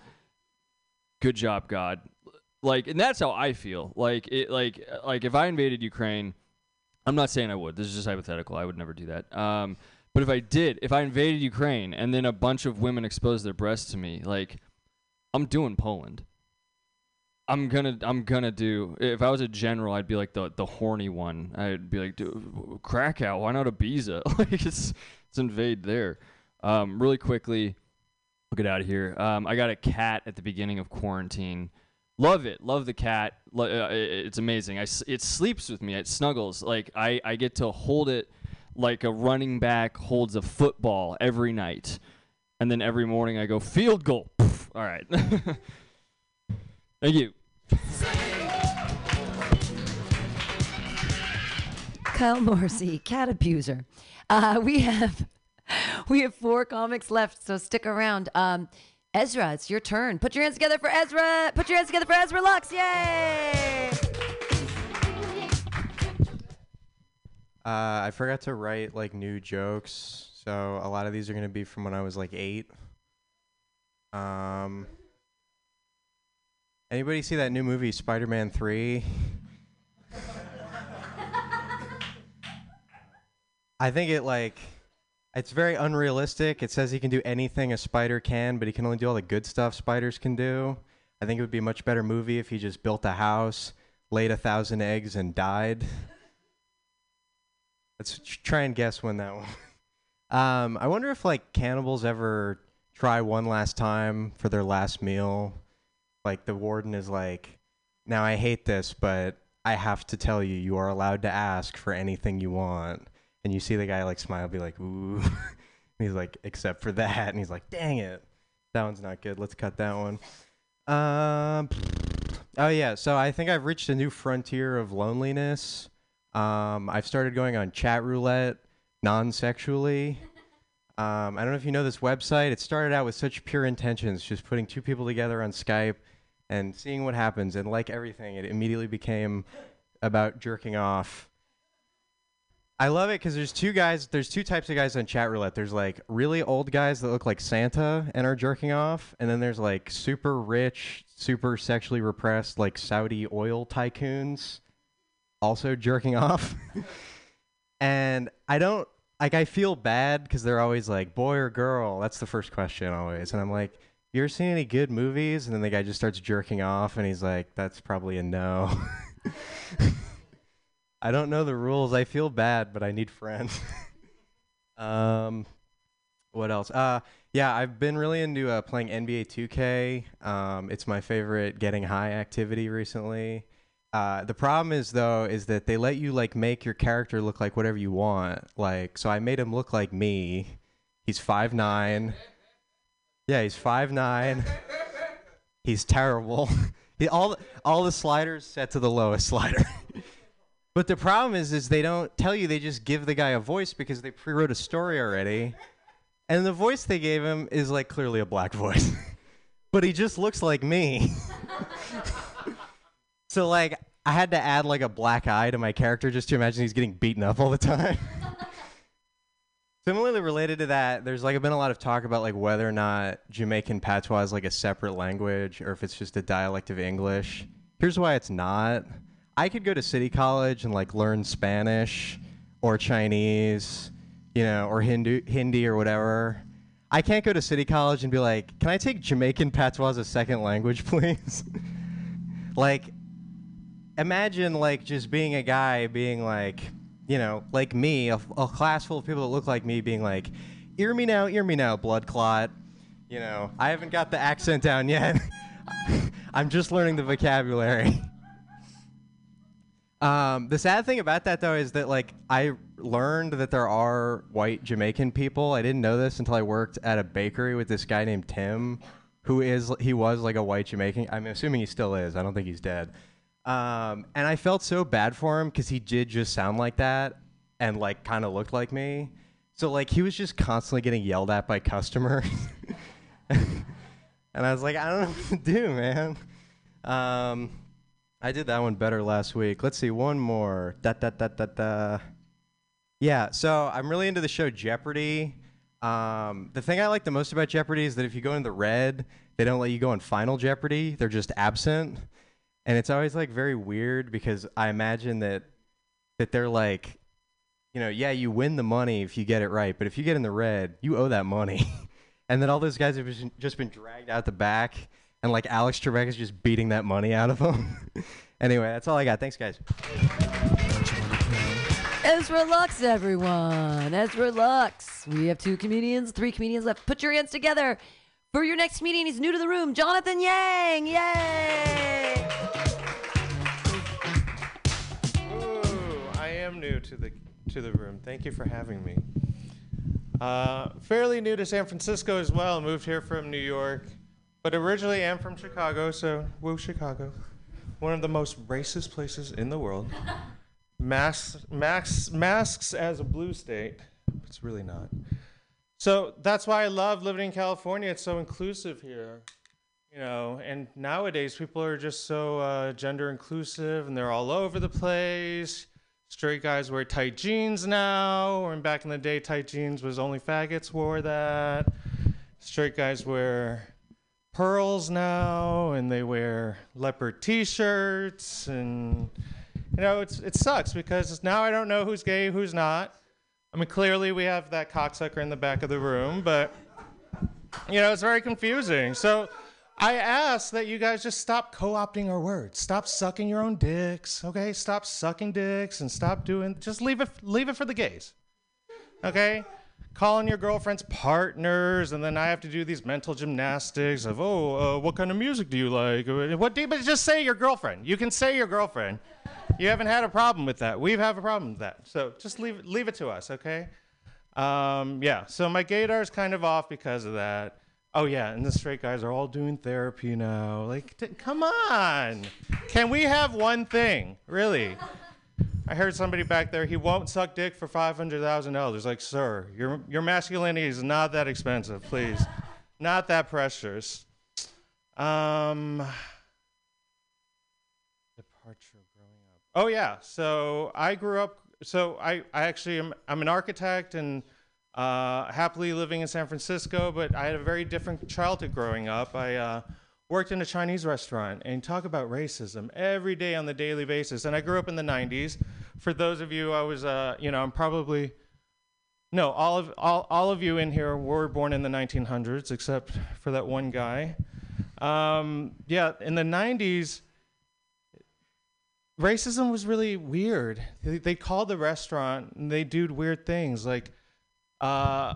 good job, God. Like, and that's how I feel. Like, it, like, like if I invaded Ukraine, I'm not saying I would. This is just hypothetical. I would never do that. Um, but if I did, if I invaded Ukraine and then a bunch of women exposed their breasts to me, like, I'm doing Poland. I'm gonna I'm gonna do if I was a general I'd be like the the horny one. I'd be like dude, Krakow why not Ibiza? Like it's it's invade there. Um, really quickly we'll get out of here. Um, I got a cat at the beginning of quarantine. Love it love the cat. Uh, it- it's amazing. I it sleeps with me it snuggles. Like I I get to hold it like a running back holds a football every night. And then every morning I go field goal. Poof. all right. Thank you Kyle Morrissey, cat abuser. Uh, we have we have four comics left, so stick around. Um, Ezra, it's your turn. Put your hands together for Ezra. Put your hands together for Ezra Lux. Yay! Uh, I forgot to write like new jokes, so a lot of these are gonna be from when I was like eight. Um, anybody see that new movie Spider-Man Three? I think it like it's very unrealistic. It says he can do anything a spider can, but he can only do all the good stuff spiders can do. I think it would be a much better movie if he just built a house, laid a thousand eggs, and died. Let's try and guess when that one. Um, I wonder if like cannibals ever try one last time for their last meal. Like the warden is like, "Now I hate this, but I have to tell you, you are allowed to ask for anything you want." And you see the guy like smile, be like, "Ooh," he's like, "Except for that," and he's like, "Dang it, that one's not good. Let's cut that one." Um. Oh yeah, so I think I've reached a new frontier of loneliness. Um, I've started going on chat roulette non-sexually. Um, I don't know if you know this website. It started out with such pure intentions, just putting two people together on Skype and seeing what happens. And like everything, it immediately became about jerking off. I love it because there's two guys. There's two types of guys on chat roulette. There's like really old guys that look like Santa and are jerking off, and then there's like super rich, super sexually repressed, like Saudi oil tycoons, also jerking off. and I don't like. I feel bad because they're always like boy or girl. That's the first question always, and I'm like. You ever seen any good movies? And then the guy just starts jerking off, and he's like, "That's probably a no." I don't know the rules. I feel bad, but I need friends. um, what else? Uh, yeah, I've been really into uh, playing NBA 2K. Um, it's my favorite getting high activity recently. Uh, the problem is though is that they let you like make your character look like whatever you want. Like, so I made him look like me. He's five nine. Yeah, he's five nine. He's terrible. he, all all the sliders set to the lowest slider. But the problem is, is they don't tell you. They just give the guy a voice because they pre-wrote a story already, and the voice they gave him is like clearly a black voice, but he just looks like me. So like, I had to add like a black eye to my character just to imagine he's getting beaten up all the time. Similarly related to that, there's like been a lot of talk about like whether or not Jamaican patois is like a separate language or if it's just a dialect of English. Here's why it's not. I could go to City College and like learn Spanish or Chinese, you know, or Hindu, Hindi or whatever. I can't go to City College and be like, "Can I take Jamaican patois as a second language, please?" like, imagine like just being a guy being like, you know, like me, a, a class full of people that look like me, being like, "Ear me now, ear me now, blood clot." You know, I haven't got the accent down yet. I'm just learning the vocabulary. Um, the sad thing about that though is that like I learned that there are white Jamaican people. I didn't know this until I worked at a bakery with this guy named Tim, who is he was like a white Jamaican. I'm assuming he still is. I don't think he's dead. Um, and I felt so bad for him because he did just sound like that and like kind of looked like me. So like he was just constantly getting yelled at by customers. and I was like, I don't know what to do, man. Um, I did that one better last week. Let's see, one more. Da da da da da. Yeah, so I'm really into the show Jeopardy. Um, the thing I like the most about Jeopardy is that if you go in the red, they don't let you go in Final Jeopardy. They're just absent, and it's always like very weird because I imagine that that they're like, you know, yeah, you win the money if you get it right, but if you get in the red, you owe that money. and then all those guys have just- been dragged out the back, and like Alex Trebek is just beating that money out of them. anyway, that's all I got. Thanks, guys. Ezra Lux, everyone. Ezra Lux. We have two comedians, three comedians left. Put your hands together for your next meeting, He's new to the room, Jonathan Yang. Yay! Ooh, I am new to the to the room. Thank you for having me. Uh, fairly new to San Francisco as well. Moved here from New York, but originally am from Chicago. So woo Chicago, one of the most racist places in the world. Masks, masks, masks as a blue state. It's really not. So that's why I love living in California. It's so inclusive here you know and nowadays people are just so uh, gender inclusive and they're all over the place. Straight guys wear tight jeans now and back in the day tight jeans was only faggots wore that. Straight guys wear pearls now and they wear leopard t-shirts and you know it's it sucks because now i don't know who's gay who's not i mean clearly we have that cocksucker in the back of the room but you know, it's very confusing. So I ask that you guys just stop co opting our words. Stop sucking your own dicks, okay? Stop sucking dicks and stop doing, just leave it, leave it for the gays, okay? Calling your girlfriends partners, and then I have to do these mental gymnastics of, oh, uh, what kind of music do you like? Uh, What do you, but just say your girlfriend. You can say your girlfriend. You haven't had a problem with that. We have a problem with that. So just leave, leave it to us, okay? Um, yeah, so my gaydar is kind of off because of that. Oh yeah, and the straight guys are all doing therapy now. Like, come on, can we have one thing, really? I heard somebody back there. He won't suck dick for five hundred thousand dollars. Like, sir, your your masculinity is not that expensive, please, not that precious. Um, departure growing up. Oh yeah, so I grew up. So I I actually am I'm an architect and uh, happily living in San Francisco, but I had a very different childhood growing up. I uh, worked in a Chinese restaurant and talk about racism every day on the daily basis. And I grew up in the 90s. For those of you, I was, uh, you know, I'm probably, no, all of, all, all of you in here were born in the 1900s, except for that one guy. Um, yeah, in the 90s, racism was really weird. They, they called the restaurant and they did weird things. Like uh,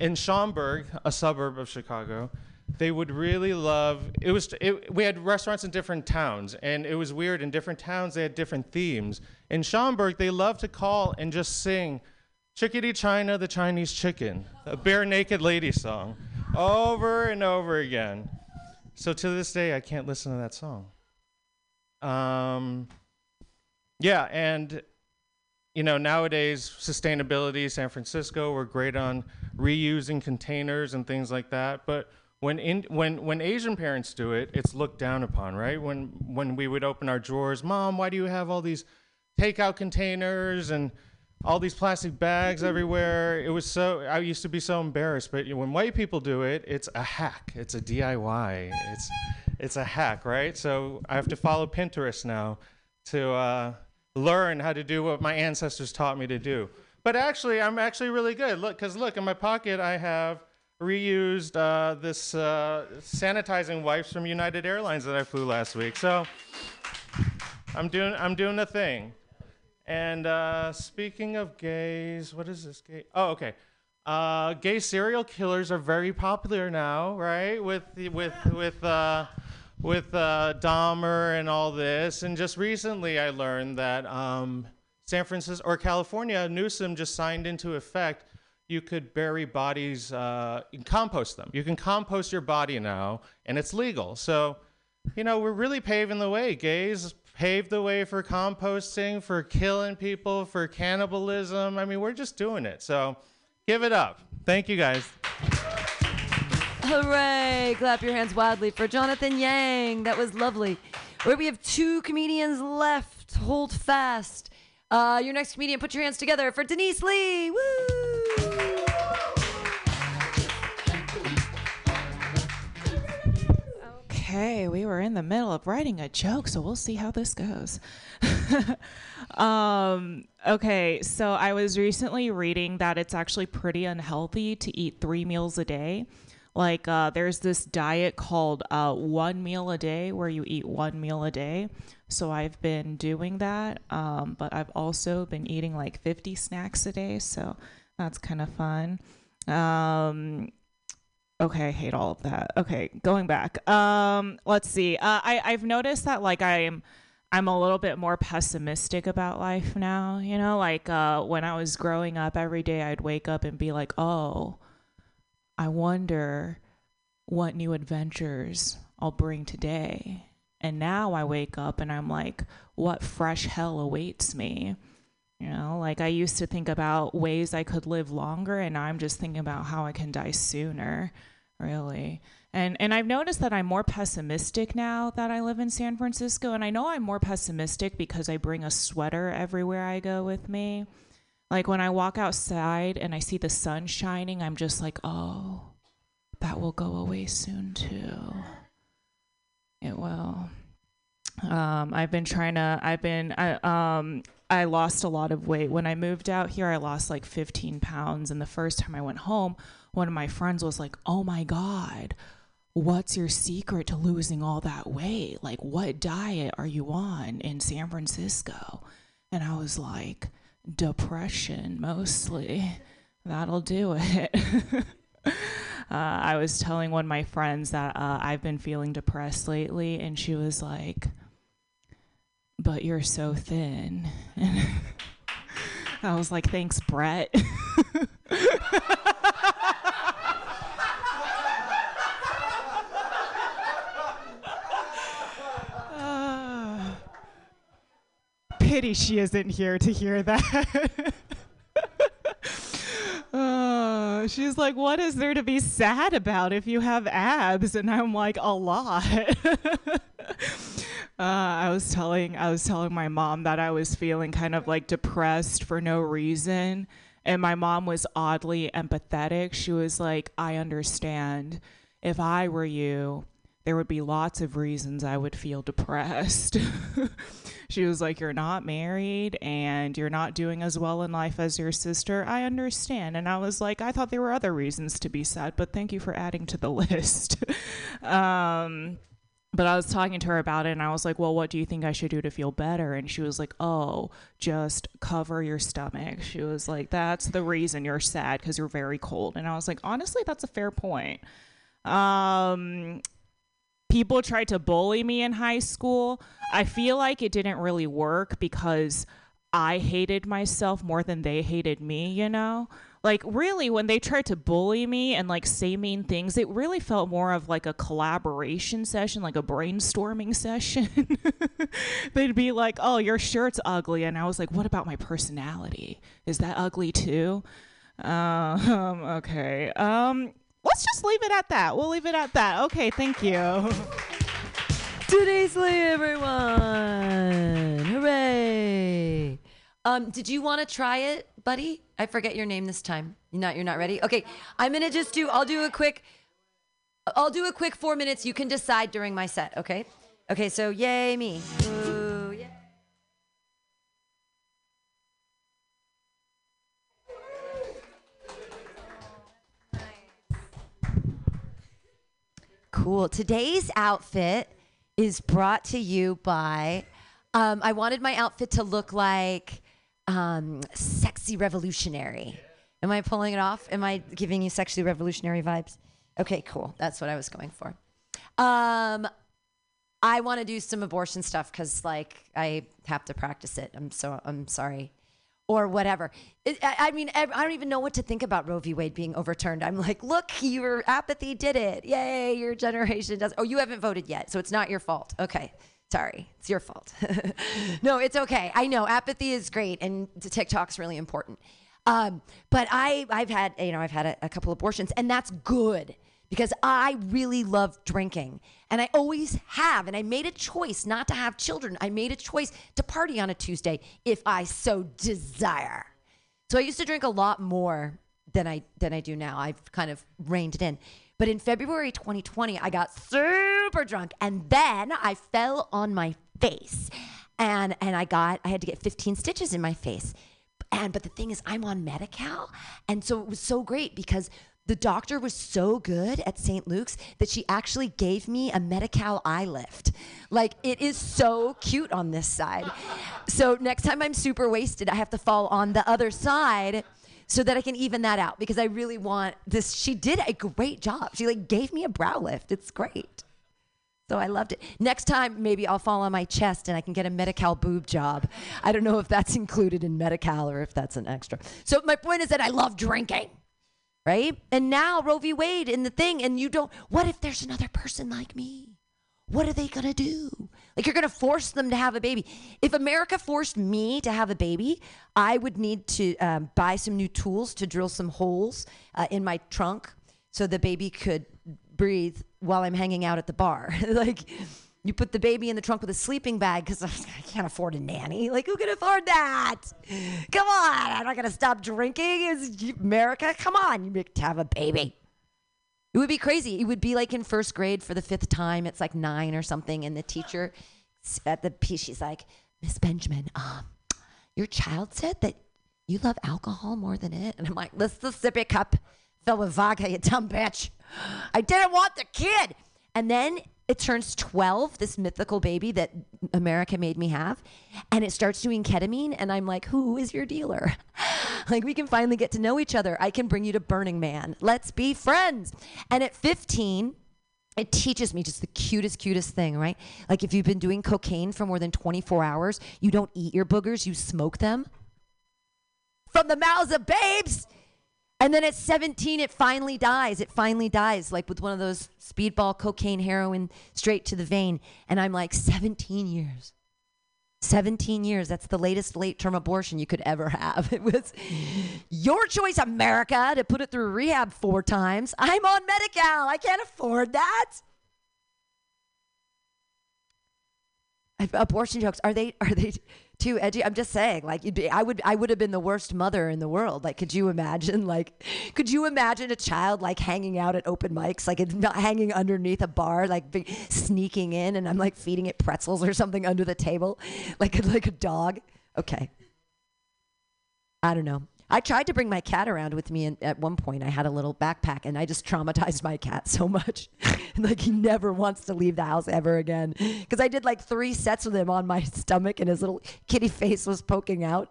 in Schaumburg, a suburb of Chicago, they would really love. It was it, we had restaurants in different towns, and it was weird. In different towns, they had different themes. In Schaumburg, they loved to call and just sing "Chickity China, the Chinese Chicken," a Barenaked lady song, over and over again. So to this day, I can't listen to that song. Um, yeah, and you know nowadays sustainability, San Francisco, we're great on reusing containers and things like that. But when in, when when Asian parents do it, it's looked down upon, right? When when we would open our drawers, mom, why do you have all these takeout containers and all these plastic bags everywhere? It was so I used to be so embarrassed, but when white people do it, it's a hack. It's a DIY. It's it's a hack, right? So I have to follow Pinterest now to uh, learn how to do what my ancestors taught me to do. But actually, I'm actually really good. Look, because look, in my pocket, I have reused uh, this uh, sanitizing wipes from United Airlines that I flew last week. So I'm doing I'm doing a thing. And uh, speaking of gays, what is this gay? Oh, okay. Uh, gay serial killers are very popular now, right? With with with uh, with uh, Dahmer and all this. And just recently, I learned that um, San Francisco or California, Newsom just signed into effect. You could bury bodies, uh, and compost them. You can compost your body now, and it's legal. So, you know, we're really paving the way. Gays paved the way for composting, for killing people, for cannibalism. I mean, we're just doing it. So, give it up. Thank you guys. Hooray! Clap your hands wildly for Jonathan Yang. That was lovely. Where we have two comedians left. Hold fast. Uh, your next comedian, put your hands together for Denise Lee. Woo! Okay, we were in the middle of writing a joke, so we'll see how this goes. um, okay, so I was recently reading that it's actually pretty unhealthy to eat three meals a day. Like, uh, there's this diet called uh, one meal a day where you eat one meal a day. So I've been doing that, um, but I've also been eating like 50 snacks a day, so that's kind of fun. Um, Okay, I hate all of that. Okay, going back. Um, let's see. Uh, I I've noticed that like I'm I'm a little bit more pessimistic about life now. You know, like uh, when I was growing up, every day I'd wake up and be like, oh, I wonder what new adventures I'll bring today. And now I wake up and I'm like, what fresh hell awaits me? You know, like I used to think about ways I could live longer, and I'm just thinking about how I can die sooner, really. And and I've noticed that I'm more pessimistic now that I live in San Francisco, and I know I'm more pessimistic because I bring a sweater everywhere I go with me. Like when I walk outside and I see the sun shining, I'm just like, oh, that will go away soon too. It will. Um, I've been trying to. I've been. I um. I lost a lot of weight when I moved out here. I lost like 15 pounds, and the first time I went home, one of my friends was like, "Oh my god, what's your secret to losing all that weight? Like, what diet are you on in San Francisco?" And I was like, "Depression mostly. That'll do it." uh, I was telling one of my friends that uh, I've been feeling depressed lately, and she was like, but you're so thin. And I was like, thanks, Brett. pity she isn't here to hear that. Uh, she's like, what is there to be sad about if you have abs? And I'm like, a lot. Uh, I was telling I was telling my mom that I was feeling kind of like depressed for no reason, and my mom was oddly empathetic. She was like, "I understand. If I were you, there would be lots of reasons I would feel depressed." she was like, "You're not married and you're not doing as well in life as your sister. I understand." And I was like, "I thought there were other reasons to be sad, but thank you for adding to the list." um but I was talking to her about it and I was like, Well, what do you think I should do to feel better? And she was like, Oh, just cover your stomach. She was like, That's the reason you're sad because you're very cold. And I was like, Honestly, that's a fair point. Um, people tried to bully me in high school. I feel like it didn't really work because I hated myself more than they hated me, you know? Like really when they tried to bully me and like say mean things, it really felt more of like a collaboration session, like a brainstorming session. They'd be like, "Oh, your shirt's ugly." And I was like, "What about my personality? Is that ugly too?" Um, okay. Um, let's just leave it at that. We'll leave it at that. Okay, thank you. Denise Lee, everyone! Hooray! Um, did you want to try it, buddy? I forget your name this time. You're not. You're not ready. Okay, I'm gonna just do. I'll do a quick. I'll do a quick four minutes. You can decide during my set. Okay. Okay. So yay me. Ooh, Cool. Today's outfit is brought to you by. Um, I wanted my outfit to look like um, sexy revolutionary. Am I pulling it off? Am I giving you sexually revolutionary vibes? Okay, cool. That's what I was going for. Um, I want to do some abortion stuff because, like, I have to practice it. I'm so I'm sorry, or whatever. It, I, I mean, I I don't even know what to think about Roe v. Wade being overturned. I'm like, look, your apathy did it. Yay, your generation does. Oh, you haven't voted yet, so it's not your fault. Okay. Sorry, it's your fault. no, it's okay. I know apathy is great, and TikTok's really important. Um, but I, I've had, you know, I've had a, a couple abortions, and that's good because I really love drinking and I always have. And I made a choice not to have children. I made a choice to party on a Tuesday if I so desire. So I used to drink a lot more than I than I do now. I've kind of reined it in. But in February 2020, I got super drunk and then I fell on my face. And and I got I had to get 15 stitches in my face. And but the thing is I'm on Medi-Cal and so it was so great because the doctor was so good at St. Luke's that she actually gave me a Medi-Cal eye lift. Like it is so cute on this side. So next time I'm super wasted, I have to fall on the other side so that I can even that out because I really want this. She did a great job. She like gave me a brow lift. It's great. So I loved it. Next time, maybe I'll fall on my chest and I can get a Medi-Cal boob job. I don't know if that's included in Medi-Cal or if that's an extra. So my point is that I love drinking, right? And now Roe v. Wade in the thing, and you don't. What if there's another person like me? What are they gonna do? Like you're gonna force them to have a baby. If America forced me to have a baby, I would need to um, buy some new tools to drill some holes uh, in my trunk so the baby could breathe while I'm hanging out at the bar. like you put the baby in the trunk with a sleeping bag because I can't afford a nanny. Like who can afford that? Come on, I'm not gonna stop drinking. Is America? Come on, you to have a baby. It would be crazy. It would be like in first grade for the fifth time. It's like nine or something, and the teacher at the piece, she's like, Miss Benjamin, um, your child said that you love alcohol more than it, and I'm like, let's the sippy cup fill with vodka, you dumb bitch. I didn't want the kid, and then it turns 12, this mythical baby that America made me have, and it starts doing ketamine, and I'm like, who is your dealer? like we can finally get to know each other. I can bring you to Burning Man. Let's be friends. And at 15, it teaches me just the cutest, cutest thing, right? Like if you've been doing cocaine for more than 24 hours, you don't eat your boogers, you smoke them from the mouths of babes. And then at 17, it finally dies. It finally dies, like with one of those speedball, cocaine, heroin, straight to the vein. And I'm like, 17 years. 17 years. That's the latest late term abortion you could ever have. It was your choice, America, to put it through rehab four times. I'm on Medi Cal. I can't afford that. Abortion jokes are they are they too edgy? I'm just saying, like be, I would I would have been the worst mother in the world. Like, could you imagine? Like, could you imagine a child like hanging out at open mics, like not hanging underneath a bar, like be, sneaking in, and I'm like feeding it pretzels or something under the table, like like a dog. Okay. I don't know. I tried to bring my cat around with me, and at one point I had a little backpack, and I just traumatized my cat so much, like he never wants to leave the house ever again. Because I did like three sets with him on my stomach, and his little kitty face was poking out,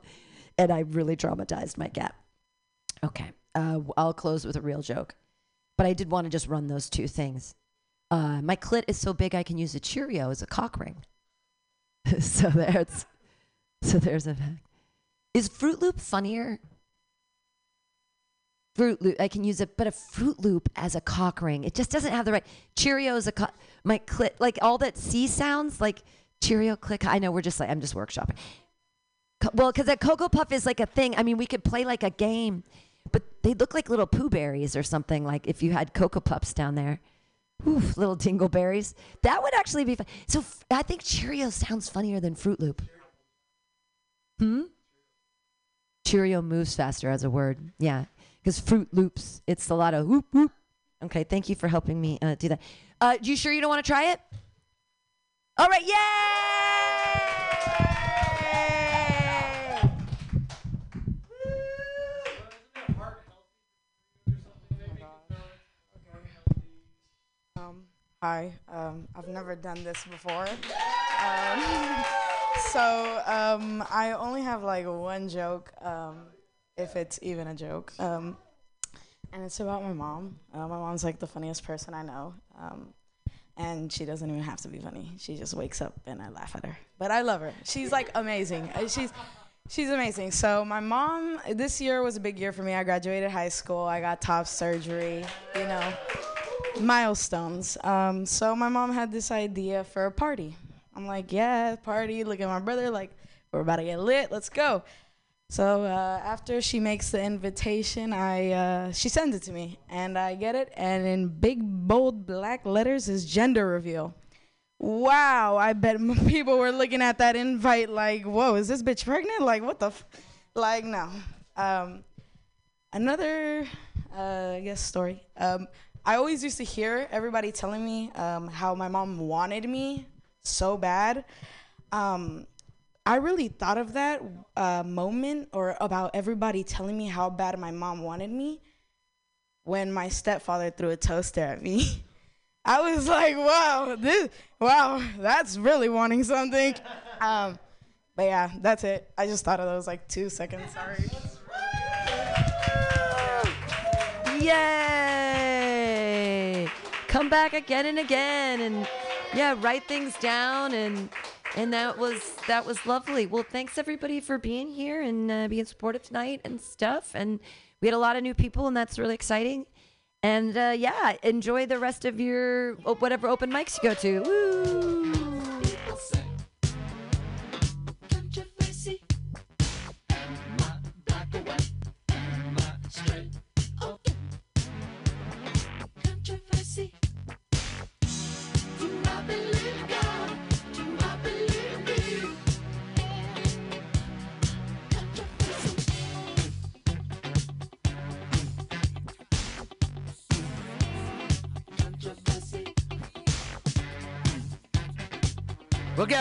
and I really traumatized my cat. Okay, uh, I'll close with a real joke, but I did want to just run those two things. Uh, my clit is so big I can use a Cheerio as a cock ring. so there's, so there's a. Is Fruit Loop funnier? Fruit Loop, I can use it, but a Fruit Loop as a cock ring, it just doesn't have the right. Cheerio is a co- my click, like all that C sounds, like Cheerio click. I know we're just like I'm just workshopping. Co- well, because a Cocoa Puff is like a thing. I mean, we could play like a game, but they look like little poo berries or something. Like if you had Cocoa Puffs down there, Oof, little dingleberries. That would actually be fun. So f- I think Cheerio sounds funnier than Fruit Loop. Hmm. Cheerio moves faster as a word. Yeah, because Fruit Loops, it's a lot of whoop whoop. Okay, thank you for helping me uh, do that. Uh, you sure you don't want to try it? All right, yay! Um, hi. Um, I've never done this before. Um, so um, I only have like one joke, um, if it's even a joke. Um, and it's about my mom. Uh, my mom's like the funniest person I know. Um, and she doesn't even have to be funny. She just wakes up and I laugh at her. But I love her. She's like amazing. Uh, She's she's amazing. So my mom, this year was a big year for me. I graduated high school. I got top surgery. You know, milestones. Um, so my mom had this idea for a party. I'm like, yeah, party. Look at my brother. Like, we're about to get lit. Let's go. So uh, after she makes the invitation, I uh, she sends it to me, and I get it, and in big bold black letters is gender reveal. Wow, I bet people were looking at that invite like, "Whoa, is this bitch pregnant? Like, what the, f-? like, no." Um, another, uh, I guess, story. Um, I always used to hear everybody telling me um, how my mom wanted me so bad. Um, I really thought of that uh, moment or about everybody telling me how bad my mom wanted me when my stepfather threw a toaster at me. I was like, wow, this, wow, that's really wanting something. Um, but yeah, that's it. I just thought of those like two seconds. Sorry. Yay! Come back again and again, and yeah, write things down, and and that was that was lovely. Well, thanks everybody for being here and uh, being supportive tonight and stuff. And we had a lot of new people, and that's really exciting. And uh, yeah, enjoy the rest of your whatever open mics you go to. Woo!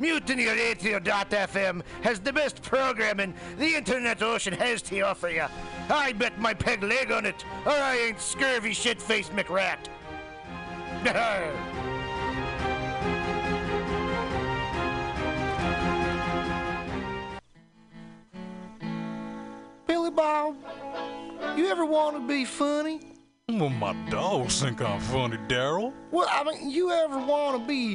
MutinyRadio.fm has the best programming the internet ocean has to offer you. I bet my peg leg on it, or I ain't scurvy shit-faced McRat. Billy Bob, you ever want to be funny? Well, my dogs think I'm funny, Daryl. Well, I mean, you ever want to be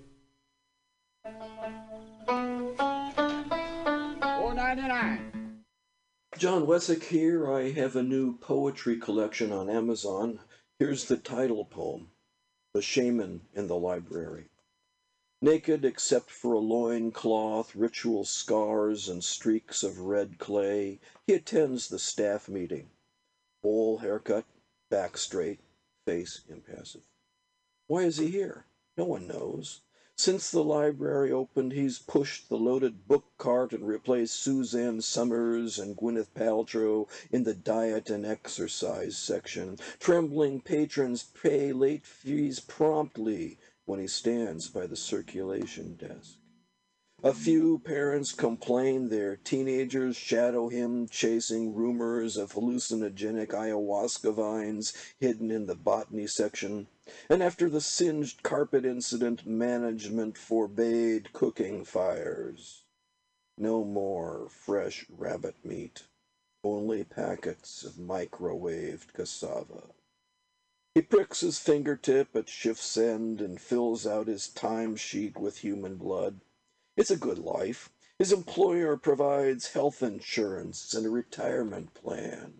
Four ninety nine. John Wessick here. I have a new poetry collection on Amazon. Here's the title poem The Shaman in the Library. Naked except for a loin cloth, ritual scars, and streaks of red clay, he attends the staff meeting. Bowl haircut, back straight, face impassive. Why is he here? No one knows. Since the library opened, he's pushed the loaded book cart and replaced Suzanne Somers and Gwyneth Paltrow in the diet and exercise section. Trembling patrons pay late fees promptly when he stands by the circulation desk. A few parents complain their teenagers shadow him chasing rumors of hallucinogenic ayahuasca vines hidden in the botany section. And after the singed carpet incident, management forbade cooking fires. No more fresh rabbit meat, only packets of microwaved cassava. He pricks his fingertip at shift's end and fills out his time sheet with human blood. It's a good life. His employer provides health insurance and a retirement plan.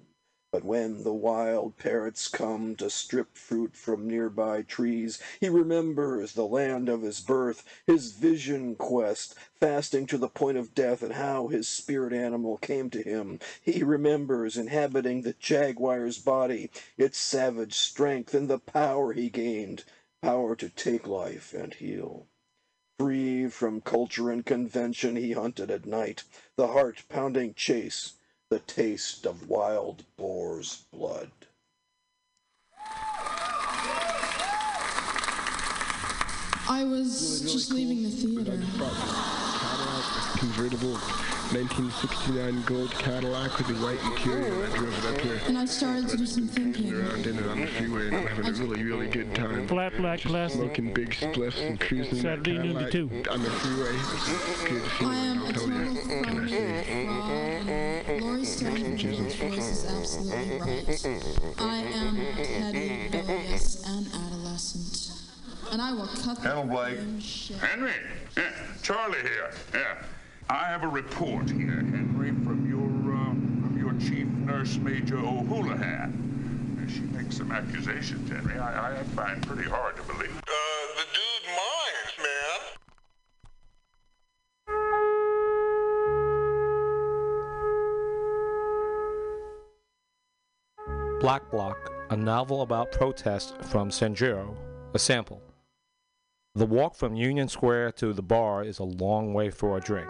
But when the wild parrots come to strip fruit from nearby trees, he remembers the land of his birth, his vision quest, fasting to the point of death, and how his spirit animal came to him. He remembers inhabiting the jaguar's body, its savage strength, and the power he gained power to take life and heal. Free from culture and convention, he hunted at night, the heart pounding chase, the taste of wild boar's blood. I was just leaving the theater. convertible 1969 gold Cadillac with the white interior. I drove it up here. And I started to do some thinking. Around in it on the freeway, and I'm having a really, really good time. Flat black glasses. Smoking big spliffs and cruising that Saturday noon to Cadillac two. on the freeway. It's good I am a I'll tell total you. Can I say? fraud. Laurie Stone's voice is absolutely right. I am Teddy Bellius, an adolescent. And I will cut the Hello, Blake. Henry, yeah, Charlie here. Yeah, I have a report here, Henry, from your uh, from your chief nurse, Major O'Houlihan. Uh, She makes some accusations, Henry. I, I find pretty hard to believe. Uh, the dude minds, man. Black Bloc, a novel about protest from Sanjuro, a sample. The walk from Union Square to the bar is a long way for a drink,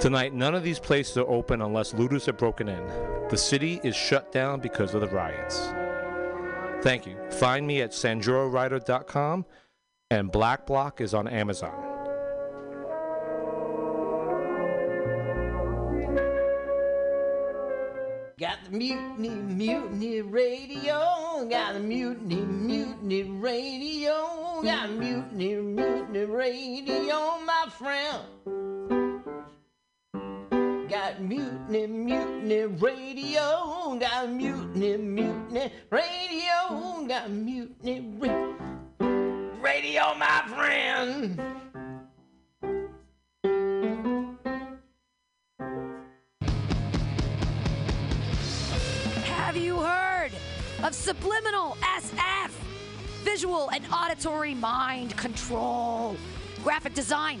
Tonight, none of these places are open unless looters have broken in. The city is shut down because of the riots. Thank you. Find me at sanjurowriter.com, and Black Bloc is on Amazon. Got the mutiny, mutiny radio. Got the mutiny, mutiny radio. Got mutiny, mutiny radio, my friend. Got mutiny, mutiny radio. Got mutiny, mutiny radio. Got mutiny ra- radio, my friend. Have you heard of Subliminal SF? Visual and auditory mind control. Graphic design,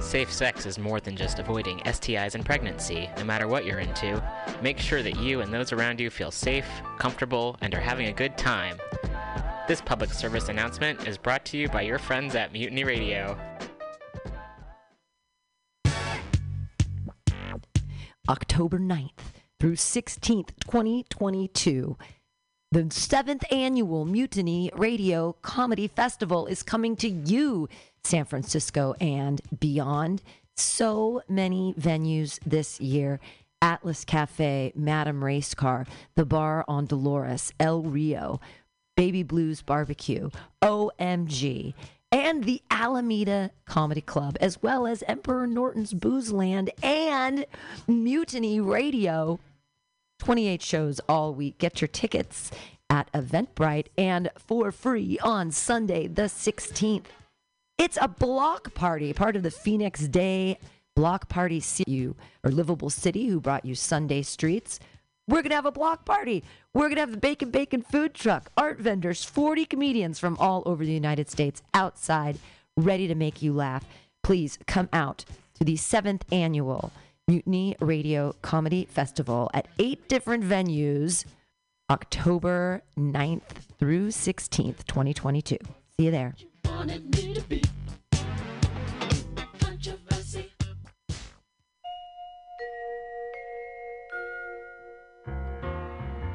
Safe sex is more than just avoiding STIs and pregnancy, no matter what you're into. Make sure that you and those around you feel safe, comfortable, and are having a good time. This public service announcement is brought to you by your friends at Mutiny Radio. October 9th through 16th, 2022. The seventh annual Mutiny Radio Comedy Festival is coming to you, San Francisco and beyond. So many venues this year Atlas Cafe, Madame Race Car, the bar on Dolores, El Rio, Baby Blues Barbecue, OMG, and the Alameda Comedy Club, as well as Emperor Norton's Boozeland and Mutiny Radio. 28 shows all week. Get your tickets at Eventbrite and for free on Sunday, the 16th. It's a block party, part of the Phoenix Day Block Party CU or Livable City, who brought you Sunday Streets. We're going to have a block party. We're going to have the Bacon Bacon food truck, art vendors, 40 comedians from all over the United States outside ready to make you laugh. Please come out to the seventh annual Mutiny Radio Comedy Festival at eight different venues, October 9th through 16th, 2022. See you there.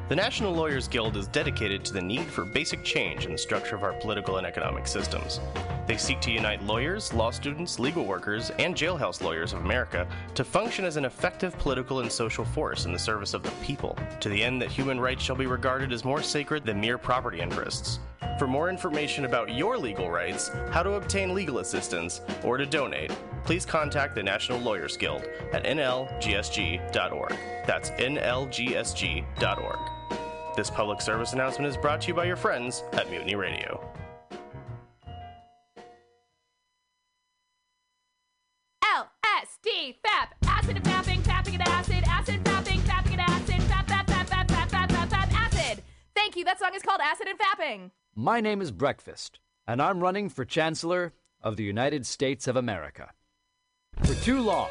The National Lawyers Guild is dedicated to the need for basic change in the structure of our political and economic systems. They seek to unite lawyers, law students, legal workers, and jailhouse lawyers of America to function as an effective political and social force in the service of the people, to the end that human rights shall be regarded as more sacred than mere property interests. For more information about your legal rights, how to obtain legal assistance, or to donate, please contact the National Lawyers Guild at nlgsg.org. That's nlgsg.org. This public service announcement is brought to you by your friends at Mutiny Radio. LSD, FAP, acid and fapping, fapping and acid, acid, fapping, fapping and acid, fap, fap, fap, fap, fap, fap, fap, fap, acid. Thank you. That song is called Acid and Fapping. My name is Breakfast, and I'm running for Chancellor of the United States of America. For too long,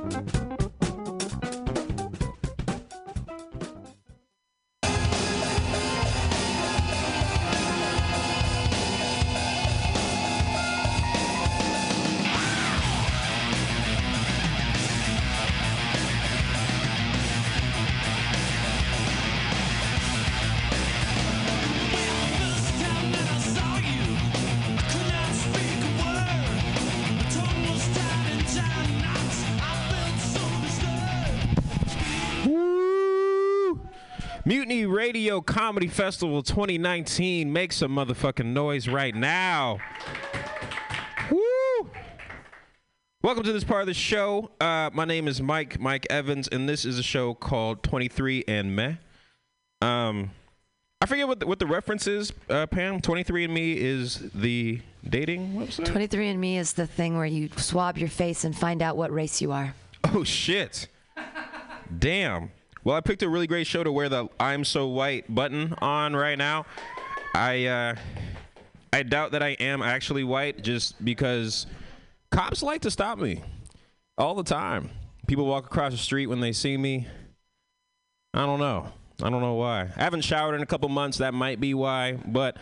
Radio Comedy Festival 2019. Make some motherfucking noise right now. Woo! Welcome to this part of the show. Uh, my name is Mike, Mike Evans, and this is a show called 23 and Meh. Um, I forget what the, what the reference is, uh, Pam. 23 and Me is the dating website. 23andMe is the thing where you swab your face and find out what race you are. Oh shit! Damn. Well, I picked a really great show to wear the "I'm so white" button on right now. I uh, I doubt that I am actually white, just because cops like to stop me all the time. People walk across the street when they see me. I don't know. I don't know why. I haven't showered in a couple months. That might be why, but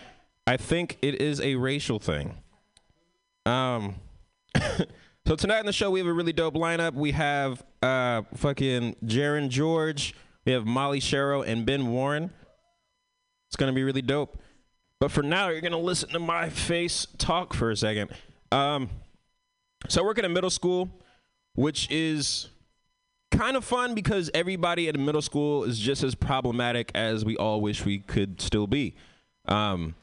I think it is a racial thing. Um. So tonight on the show we have a really dope lineup. We have uh fucking Jaron George, we have Molly Sharrow and Ben Warren. It's gonna be really dope. But for now, you're gonna listen to my face talk for a second. Um, so I work at a middle school, which is kind of fun because everybody at a middle school is just as problematic as we all wish we could still be. Um,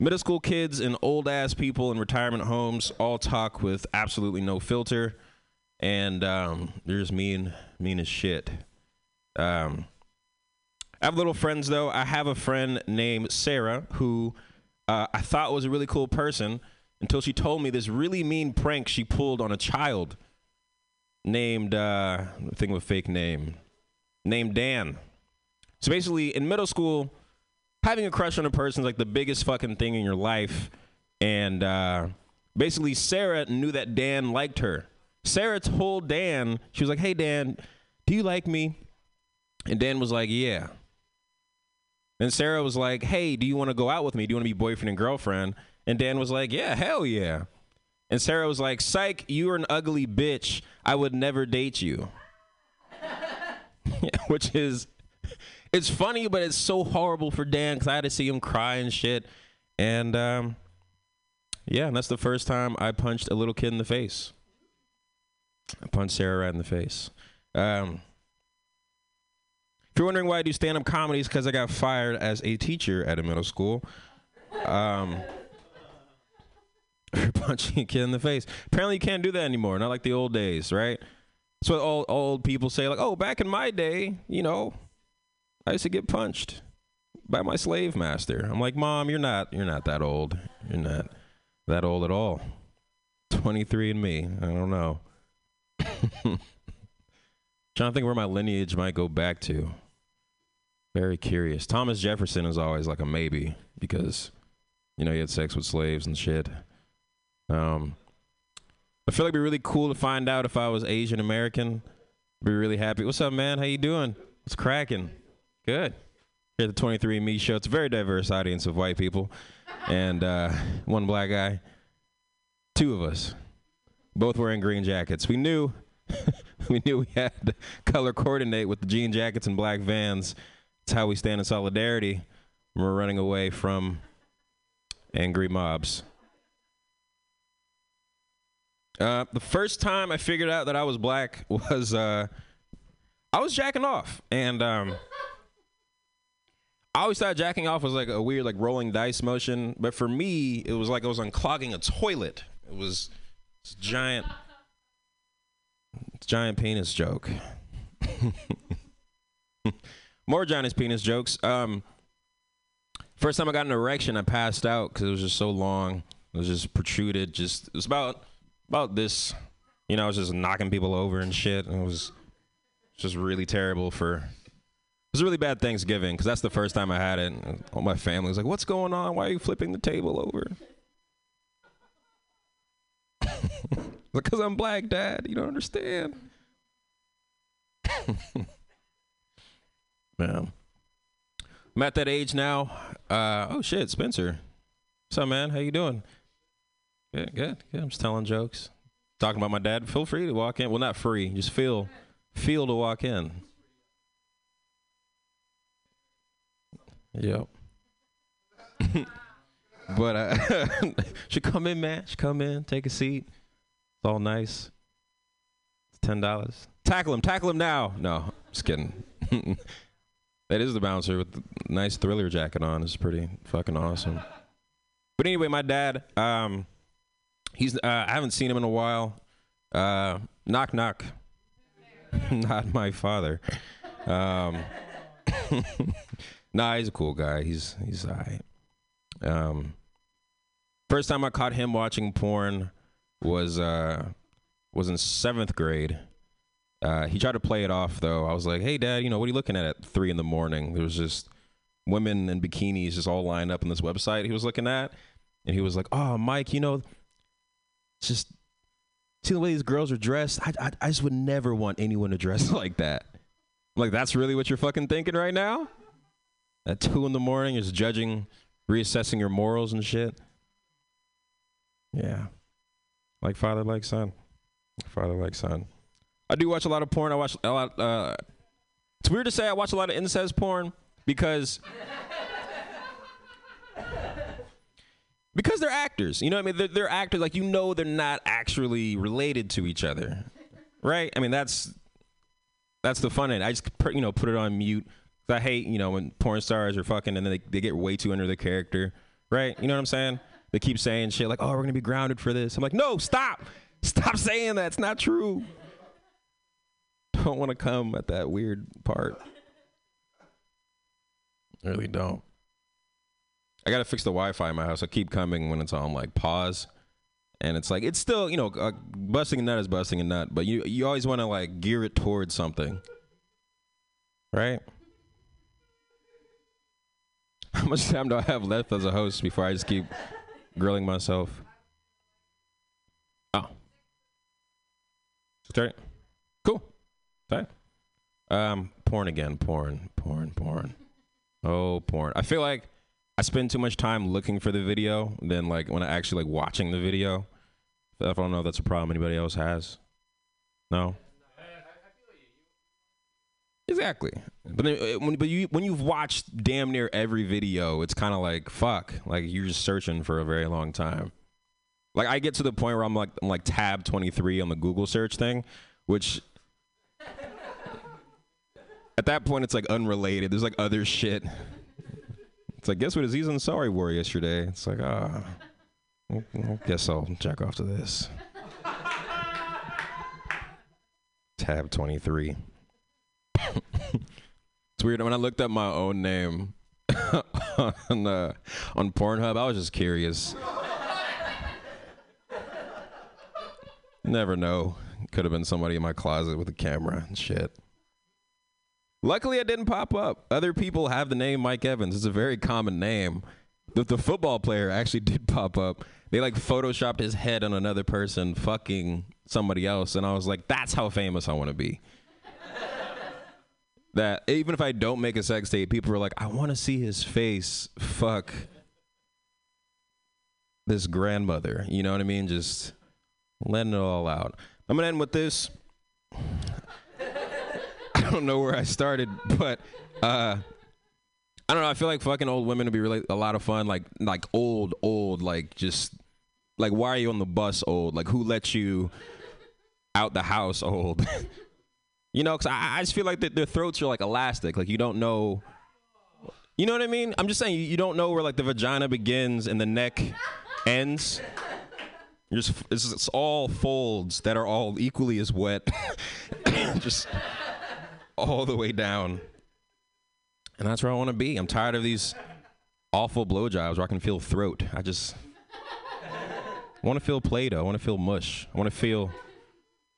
middle school kids and old ass people in retirement homes all talk with absolutely no filter, and um, they're just mean, mean as shit. Um, I have little friends though. I have a friend named Sarah who uh, I thought was a really cool person until she told me this really mean prank she pulled on a child named uh, thing with fake name named Dan. So basically, in middle school, having a crush on a person is like the biggest fucking thing in your life. And uh, basically, Sarah knew that Dan liked her. Sarah told Dan, she was like, "Hey Dan, do you like me?" And Dan was like, yeah. And Sarah was like, hey, do you want to go out with me? Do you want to be boyfriend and girlfriend? And Dan was like, yeah, hell yeah. And Sarah was like, psych, you're an ugly bitch. I would never date you. Which is, it's funny, but it's so horrible for Dan because I had to see him cry and shit. And um, yeah, and that's the first time I punched a little kid in the face. I punched Sarah right in the face. Um, if you're wondering why I do stand-up comedy, it's because I got fired as a teacher at a middle school. Um, for punching a kid in the face. Apparently, you can't do that anymore. Not like the old days, right? That's what old old people say. Like, oh, back in my day, you know, I used to get punched by my slave master. I'm like, mom, you're not, you're not that old. You're not that old at all. 23 and me. I don't know. Trying to think where my lineage might go back to. Very curious. Thomas Jefferson is always like a maybe because, you know, he had sex with slaves and shit. Um, I feel like it'd be really cool to find out if I was Asian American. Be really happy. What's up, man? How you doing? It's cracking? Good. Here at the 23andMe show. It's a very diverse audience of white people, and uh, one black guy. Two of us, both wearing green jackets. We knew, we knew we had to color coordinate with the jean jackets and black vans. It's how we stand in solidarity we're running away from angry mobs. Uh, the first time I figured out that I was black was uh, I was jacking off, and um, I always thought jacking off was like a weird like rolling dice motion, but for me, it was like I was unclogging a toilet. It was this giant, giant penis joke. More giant penis jokes. Um, first time I got an erection, I passed out because it was just so long. It was just protruded. Just it was about about this. You know, I was just knocking people over and shit. And it was just really terrible for. It was a really bad Thanksgiving because that's the first time I had it. All my family was like, "What's going on? Why are you flipping the table over?" Because I'm black, Dad. You don't understand. Man. I'm at that age now. Uh, oh shit, Spencer. What's up, man? How you doing? Good, good, good. I'm just telling jokes. Talking about my dad. Feel free to walk in. Well, not free. Just feel, feel to walk in. Yep. but uh, should come in, man. Should come in. Take a seat. It's all nice. It's ten dollars. Tackle him. Tackle him now. No, just kidding. that is the bouncer with the nice thriller jacket on. It's pretty fucking awesome. But anyway, my dad. Um, he's. Uh, I haven't seen him in a while. Uh, knock knock. Not my father. Um, nah, he's a cool guy. He's he's alright. Um, first time I caught him watching porn was uh was in seventh grade. Uh, he tried to play it off though. I was like, "Hey, Dad, you know what are you looking at at three in the morning?" There was just women in bikinis just all lined up on this website he was looking at, and he was like, "Oh, Mike, you know, just see the way these girls are dressed. I, I, I just would never want anyone to dress like that. I'm like, that's really what you're fucking thinking right now? At two in the morning, you're judging, reassessing your morals and shit. Yeah, like father, like son, father, like son. I do watch a lot of porn. I watch a lot. Uh, it's weird to say I watch a lot of incest porn because because they're actors. You know what I mean? They're, they're actors. Like you know, they're not actually related to each other, right? I mean, that's that's the fun it. I just you know put it on mute. I hate you know when porn stars are fucking and then they, they get way too under their character, right? You know what I'm saying? They keep saying shit like, "Oh, we're gonna be grounded for this." I'm like, "No, stop, stop saying that. It's not true." Don't want to come at that weird part. I really don't. I gotta fix the Wi-Fi in my house. I keep coming when it's on like pause, and it's like it's still you know uh, busting a nut is busting a nut, but you you always want to like gear it towards something, right? How much time do I have left as a host before I just keep grilling myself? Oh, thirty. Cool. Okay. Um, porn again. Porn, porn, porn. Oh, porn. I feel like I spend too much time looking for the video than like when I actually like watching the video. I don't know if that's a problem anybody else has. No. Exactly. But then, uh, when but you when you've watched damn near every video, it's kind of like fuck. Like you're just searching for a very long time. Like I get to the point where I'm like I'm like tab 23 on the Google search thing, which at that point it's like unrelated. There's like other shit. It's like guess what Aziz Ansari wore yesterday. It's like ah, well, guess I'll check off to this. Tab 23. It's weird when I looked up my own name on uh, on Pornhub. I was just curious. Never know. Could have been somebody in my closet with a camera and shit. Luckily, I didn't pop up. Other people have the name Mike Evans. It's a very common name. The, the football player actually did pop up. They like photoshopped his head on another person fucking somebody else, and I was like, that's how famous I want to be. That even if I don't make a sex tape, people are like, I want to see his face fuck this grandmother. You know what I mean? Just letting it all out. I'm gonna end with this. I don't know where I started, but uh, I don't know. I feel like fucking old women would be really a lot of fun. Like like old, old, like just like why are you on the bus old? Like who let you out the house old? you know, because I, I just feel like that their throats are like elastic. Like you don't know. You know what I mean? I'm just saying you, you don't know where like the vagina begins and the neck ends. You're just, it's, it's all folds that are all equally as wet, just all the way down. And that's where I want to be. I'm tired of these awful blowjobs where I can feel throat. I just want to feel Play-Doh. I want to feel mush. I want to feel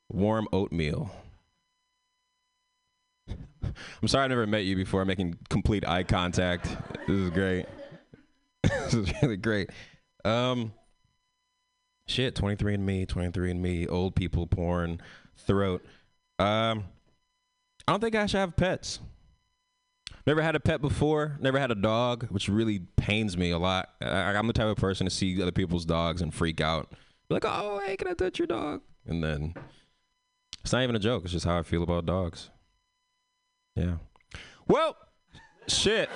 warm oatmeal. I'm sorry I never met you before. making complete eye contact. This is great. this is really great. Um, shit, 23andMe, 23andMe, old people porn, throat. Um, I don't think I should have pets. Never had a pet before. Never had a dog, which really pains me a lot. I, I'm the type of person to see other people's dogs and freak out. Be like, oh, hey, can I touch your dog? And then it's not even a joke. It's just how I feel about dogs. Yeah. Well, shit.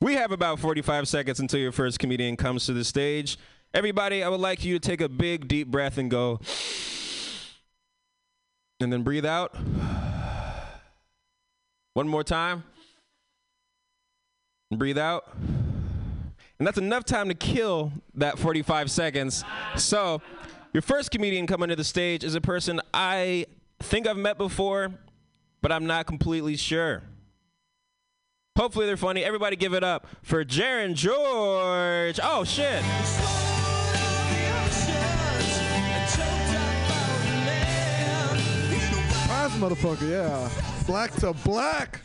we have about 45 seconds until your first comedian comes to the stage. Everybody, I would like you to take a big, deep breath and go. And then breathe out. One more time. And breathe out. And that's enough time to kill that 45 seconds. So, your first comedian coming to the stage is a person I think I've met before, but I'm not completely sure. Hopefully they're funny. Everybody give it up for Jaron George. Oh shit. Prize motherfucker, yeah. Black to black.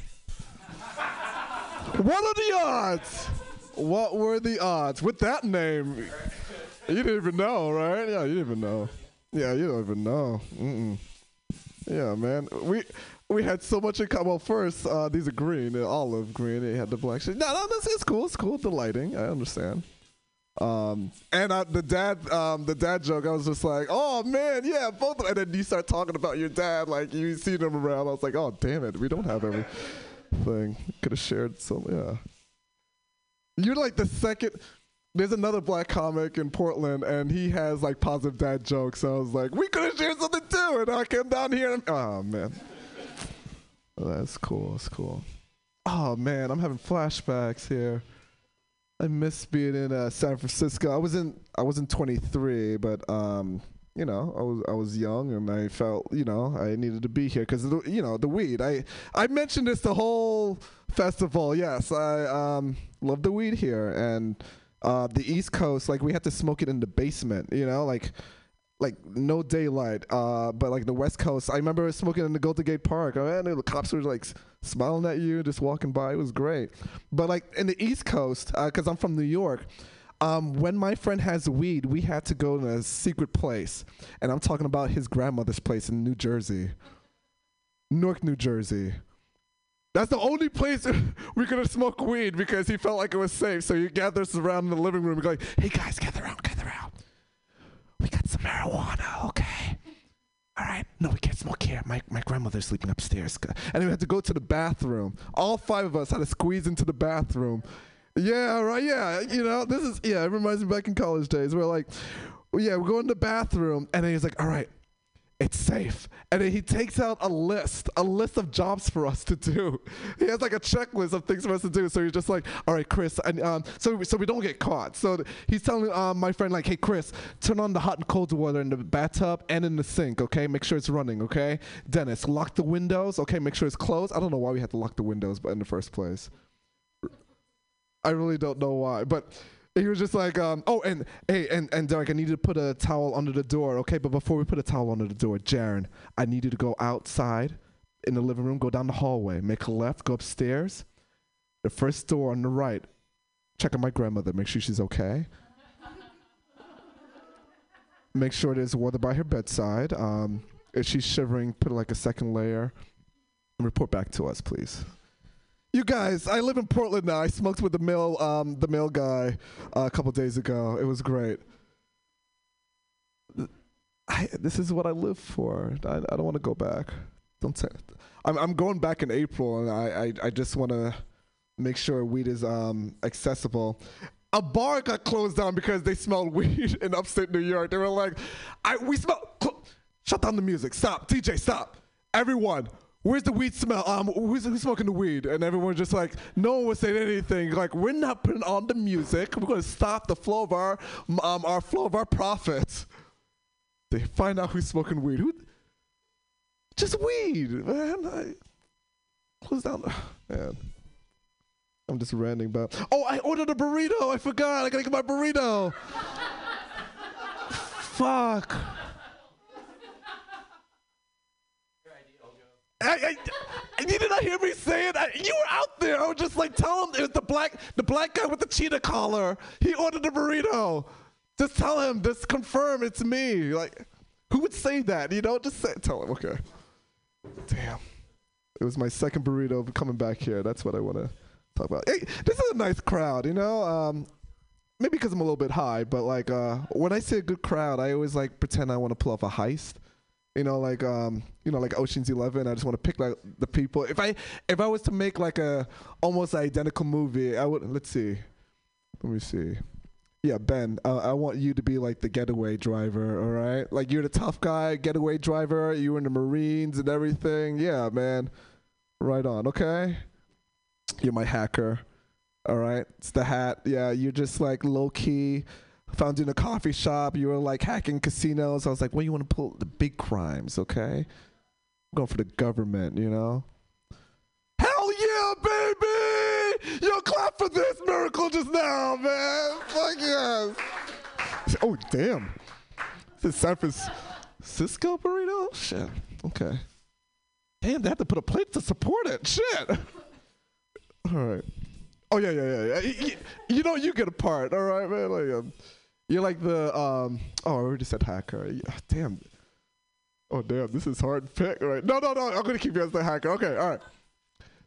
What are the odds? What were the odds with that name? You didn't even know, right? Yeah, you didn't even know. Yeah, you don't even know. Mm-mm. Yeah, man. We we had so much in common. Well, first, uh, these are green, olive green. They had the black shit. No, no, that's it's cool. It's cool. The lighting, I understand. Um, and I, the dad, um, the dad joke. I was just like, oh man, yeah, both. And then you start talking about your dad, like you see them around. I was like, oh damn it, we don't have everything. Could have shared some. Yeah. You're like the second. There's another black comic in Portland, and he has like positive dad jokes. So I was like, we could have shared something too. And I came down here, and oh man, oh, that's cool. That's cool. Oh man, I'm having flashbacks here. I miss being in uh, San Francisco. I wasn't I wasn't 23, but um, you know, I was I was young and I felt you know I needed to be here because you know the weed. I I mentioned this the whole festival. Yes, I um love the weed here and uh, the East Coast. Like we had to smoke it in the basement. You know, like like no daylight. Uh, but like the West Coast, I remember smoking in the Golden Gate Park. Man, the cops were like smiling at you, just walking by. It was great. But like in the East Coast, because I'm from New York, um, when my friend has weed, we had to go to a secret place, and I'm talking about his grandmother's place in New Jersey, Newark, New Jersey. That's the only place we could have smoked weed because he felt like it was safe. So he gathers around in the living room and go "Hey guys, gather around, gather around. We got some marijuana, okay? All right. No, we can't smoke here. My my grandmother's sleeping upstairs, and we had to go to the bathroom. All five of us had to squeeze into the bathroom. Yeah, right. Yeah, you know, this is yeah. It reminds me back in college days. We're like, yeah, we go in the bathroom, and then he's like, "All right, it's safe," and then he takes out a list, a list of jobs for us to do. He has like a checklist of things for us to do. So he's just like, "All right, Chris," and um, so so we don't get caught. So he's telling um, my friend like, "Hey, Chris, turn on the hot and cold water in the bathtub and in the sink. Okay, make sure it's running. Okay, Dennis, lock the windows. Okay, make sure it's closed. I don't know why we had to lock the windows, but in the first place." I really don't know why, but he was just like, um, oh, and hey, and and Derek, I need to put a towel under the door, okay? But before we put a towel under the door, Jaron, I need you to go outside in the living room, go down the hallway, make a left, go upstairs, the first door on the right. Check on my grandmother, make sure she's okay. make sure there's water by her bedside. Um, if she's shivering, put like a second layer, and report back to us, please. You guys, I live in Portland now. I smoked with the mail, um, the mail guy uh, a couple days ago. It was great. I, this is what I live for. I, I don't want to go back. Don't say. It. I'm I'm going back in April, and I I, I just want to make sure weed is um accessible. A bar got closed down because they smelled weed in upstate New York. They were like, "I we smell." Cl- shut down the music. Stop, DJ. Stop. Everyone, where's the weed smell? Um, who's, who's smoking the weed? And everyone just like, no one was saying anything. Like, we're not putting on the music. We're going to stop the flow of our, um, our flow of our profits. They find out who's smoking weed. Who? Just weed, man. I, close down. The, man. I'm just ranting about. Oh, I ordered a burrito. I forgot. I gotta get my burrito. Fuck. I, I, you did not hear me say it. I, you were out there. I was just like, tell him it was the black, the black guy with the cheetah collar. He ordered a burrito. Just tell him. Just confirm it's me. Like, who would say that? You know, just say, tell him. Okay. Damn. It was my second burrito coming back here. That's what I want to talk about. Hey, this is a nice crowd. You know, um, maybe because I'm a little bit high, but like uh, when I say a good crowd, I always like pretend I want to pull off a heist. You know, like um, you know, like Ocean's Eleven. I just want to pick like the people. If I if I was to make like a almost identical movie, I would. Let's see. Let me see. Yeah, Ben. Uh, I want you to be like the getaway driver. All right, like you're the tough guy, getaway driver. You were in the Marines and everything. Yeah, man. Right on. Okay. You're my hacker. All right. It's the hat. Yeah, you're just like low key found you in a coffee shop. You were like hacking casinos. I was like, well, you want to pull the big crimes, okay? I'm going for the government, you know? Hell yeah, baby! Yo, clap for this miracle just now, man. Fuck yes. Oh, damn. This is San Francisco burrito? Shit. Okay. Damn, they have to put a plate to support it. Shit. All right. Oh yeah, yeah, yeah. yeah. You, you know, you get a part. All right, man. Like, um, you're like the um. Oh, I already said hacker. Damn. Oh damn, this is hard pick. Right? No, no, no. I'm gonna keep you as the hacker. Okay, all right.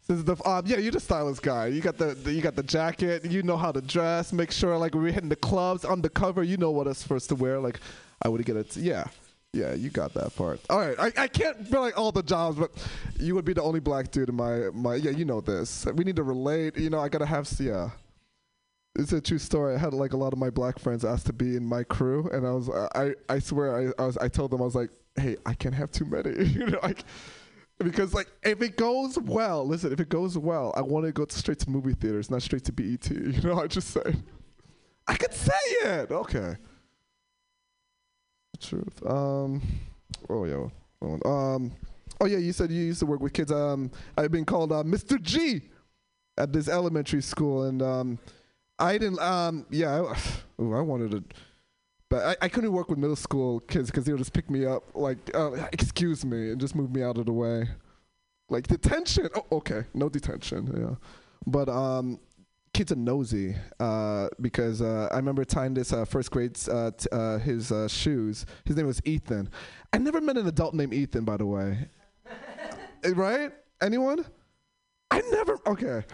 This is the um. Yeah, you're the stylist guy. You got the, the you got the jacket. You know how to dress. Make sure like we're hitting the clubs undercover, you know what us first to wear. Like, I would get it. Yeah. Yeah, you got that part. All right, I, I can't be like all the jobs, but you would be the only black dude in my my. Yeah, you know this. We need to relate. You know, I gotta have yeah. It's a true story. I had like a lot of my black friends asked to be in my crew, and I was I I swear I, I was I told them I was like, hey, I can't have too many. you know, like because like if it goes well, listen, if it goes well, I want to go straight to movie theaters, not straight to BET. You know, I just say, I could say it. Okay. Truth. Um. Oh yeah. Um. Oh yeah. You said you used to work with kids. Um. I've been called uh, Mr. G at this elementary school, and um, I didn't. Um. Yeah. I, ooh, I wanted to. But I, I couldn't work with middle school kids because they would just pick me up, like, uh, excuse me, and just move me out of the way. Like detention. Oh, okay, no detention. Yeah, but um, kids are nosy uh, because uh, I remember tying this uh, first grade uh, t- uh, his uh, shoes. His name was Ethan. I never met an adult named Ethan, by the way. Eh, right? Anyone? I never. Okay.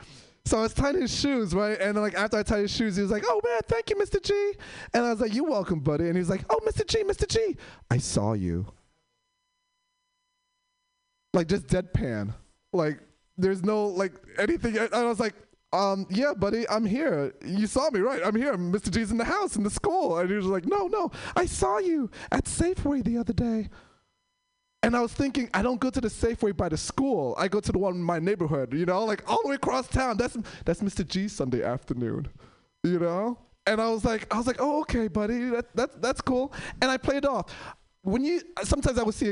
So I was tying his shoes, right? And like after I tied his shoes, he was like, "Oh man, thank you, Mr. G." And I was like, "You're welcome, buddy." And he was like, "Oh, Mr. G, Mr. G, I saw you." Like just deadpan. Like there's no like anything. And I was like, um, yeah, buddy, I'm here. You saw me, right? I'm here. Mr. G's in the house, in the school. And he was like, no, no, I saw you at Safeway the other day. And I was thinking, I don't go to the Safeway by the school. I go to the one in my neighborhood, you know, like all the way across town. That's that's Mr. G's Sunday afternoon, you know. And I was like, I was like, oh, okay, buddy, that, that that's cool. And I played off. When you sometimes I would see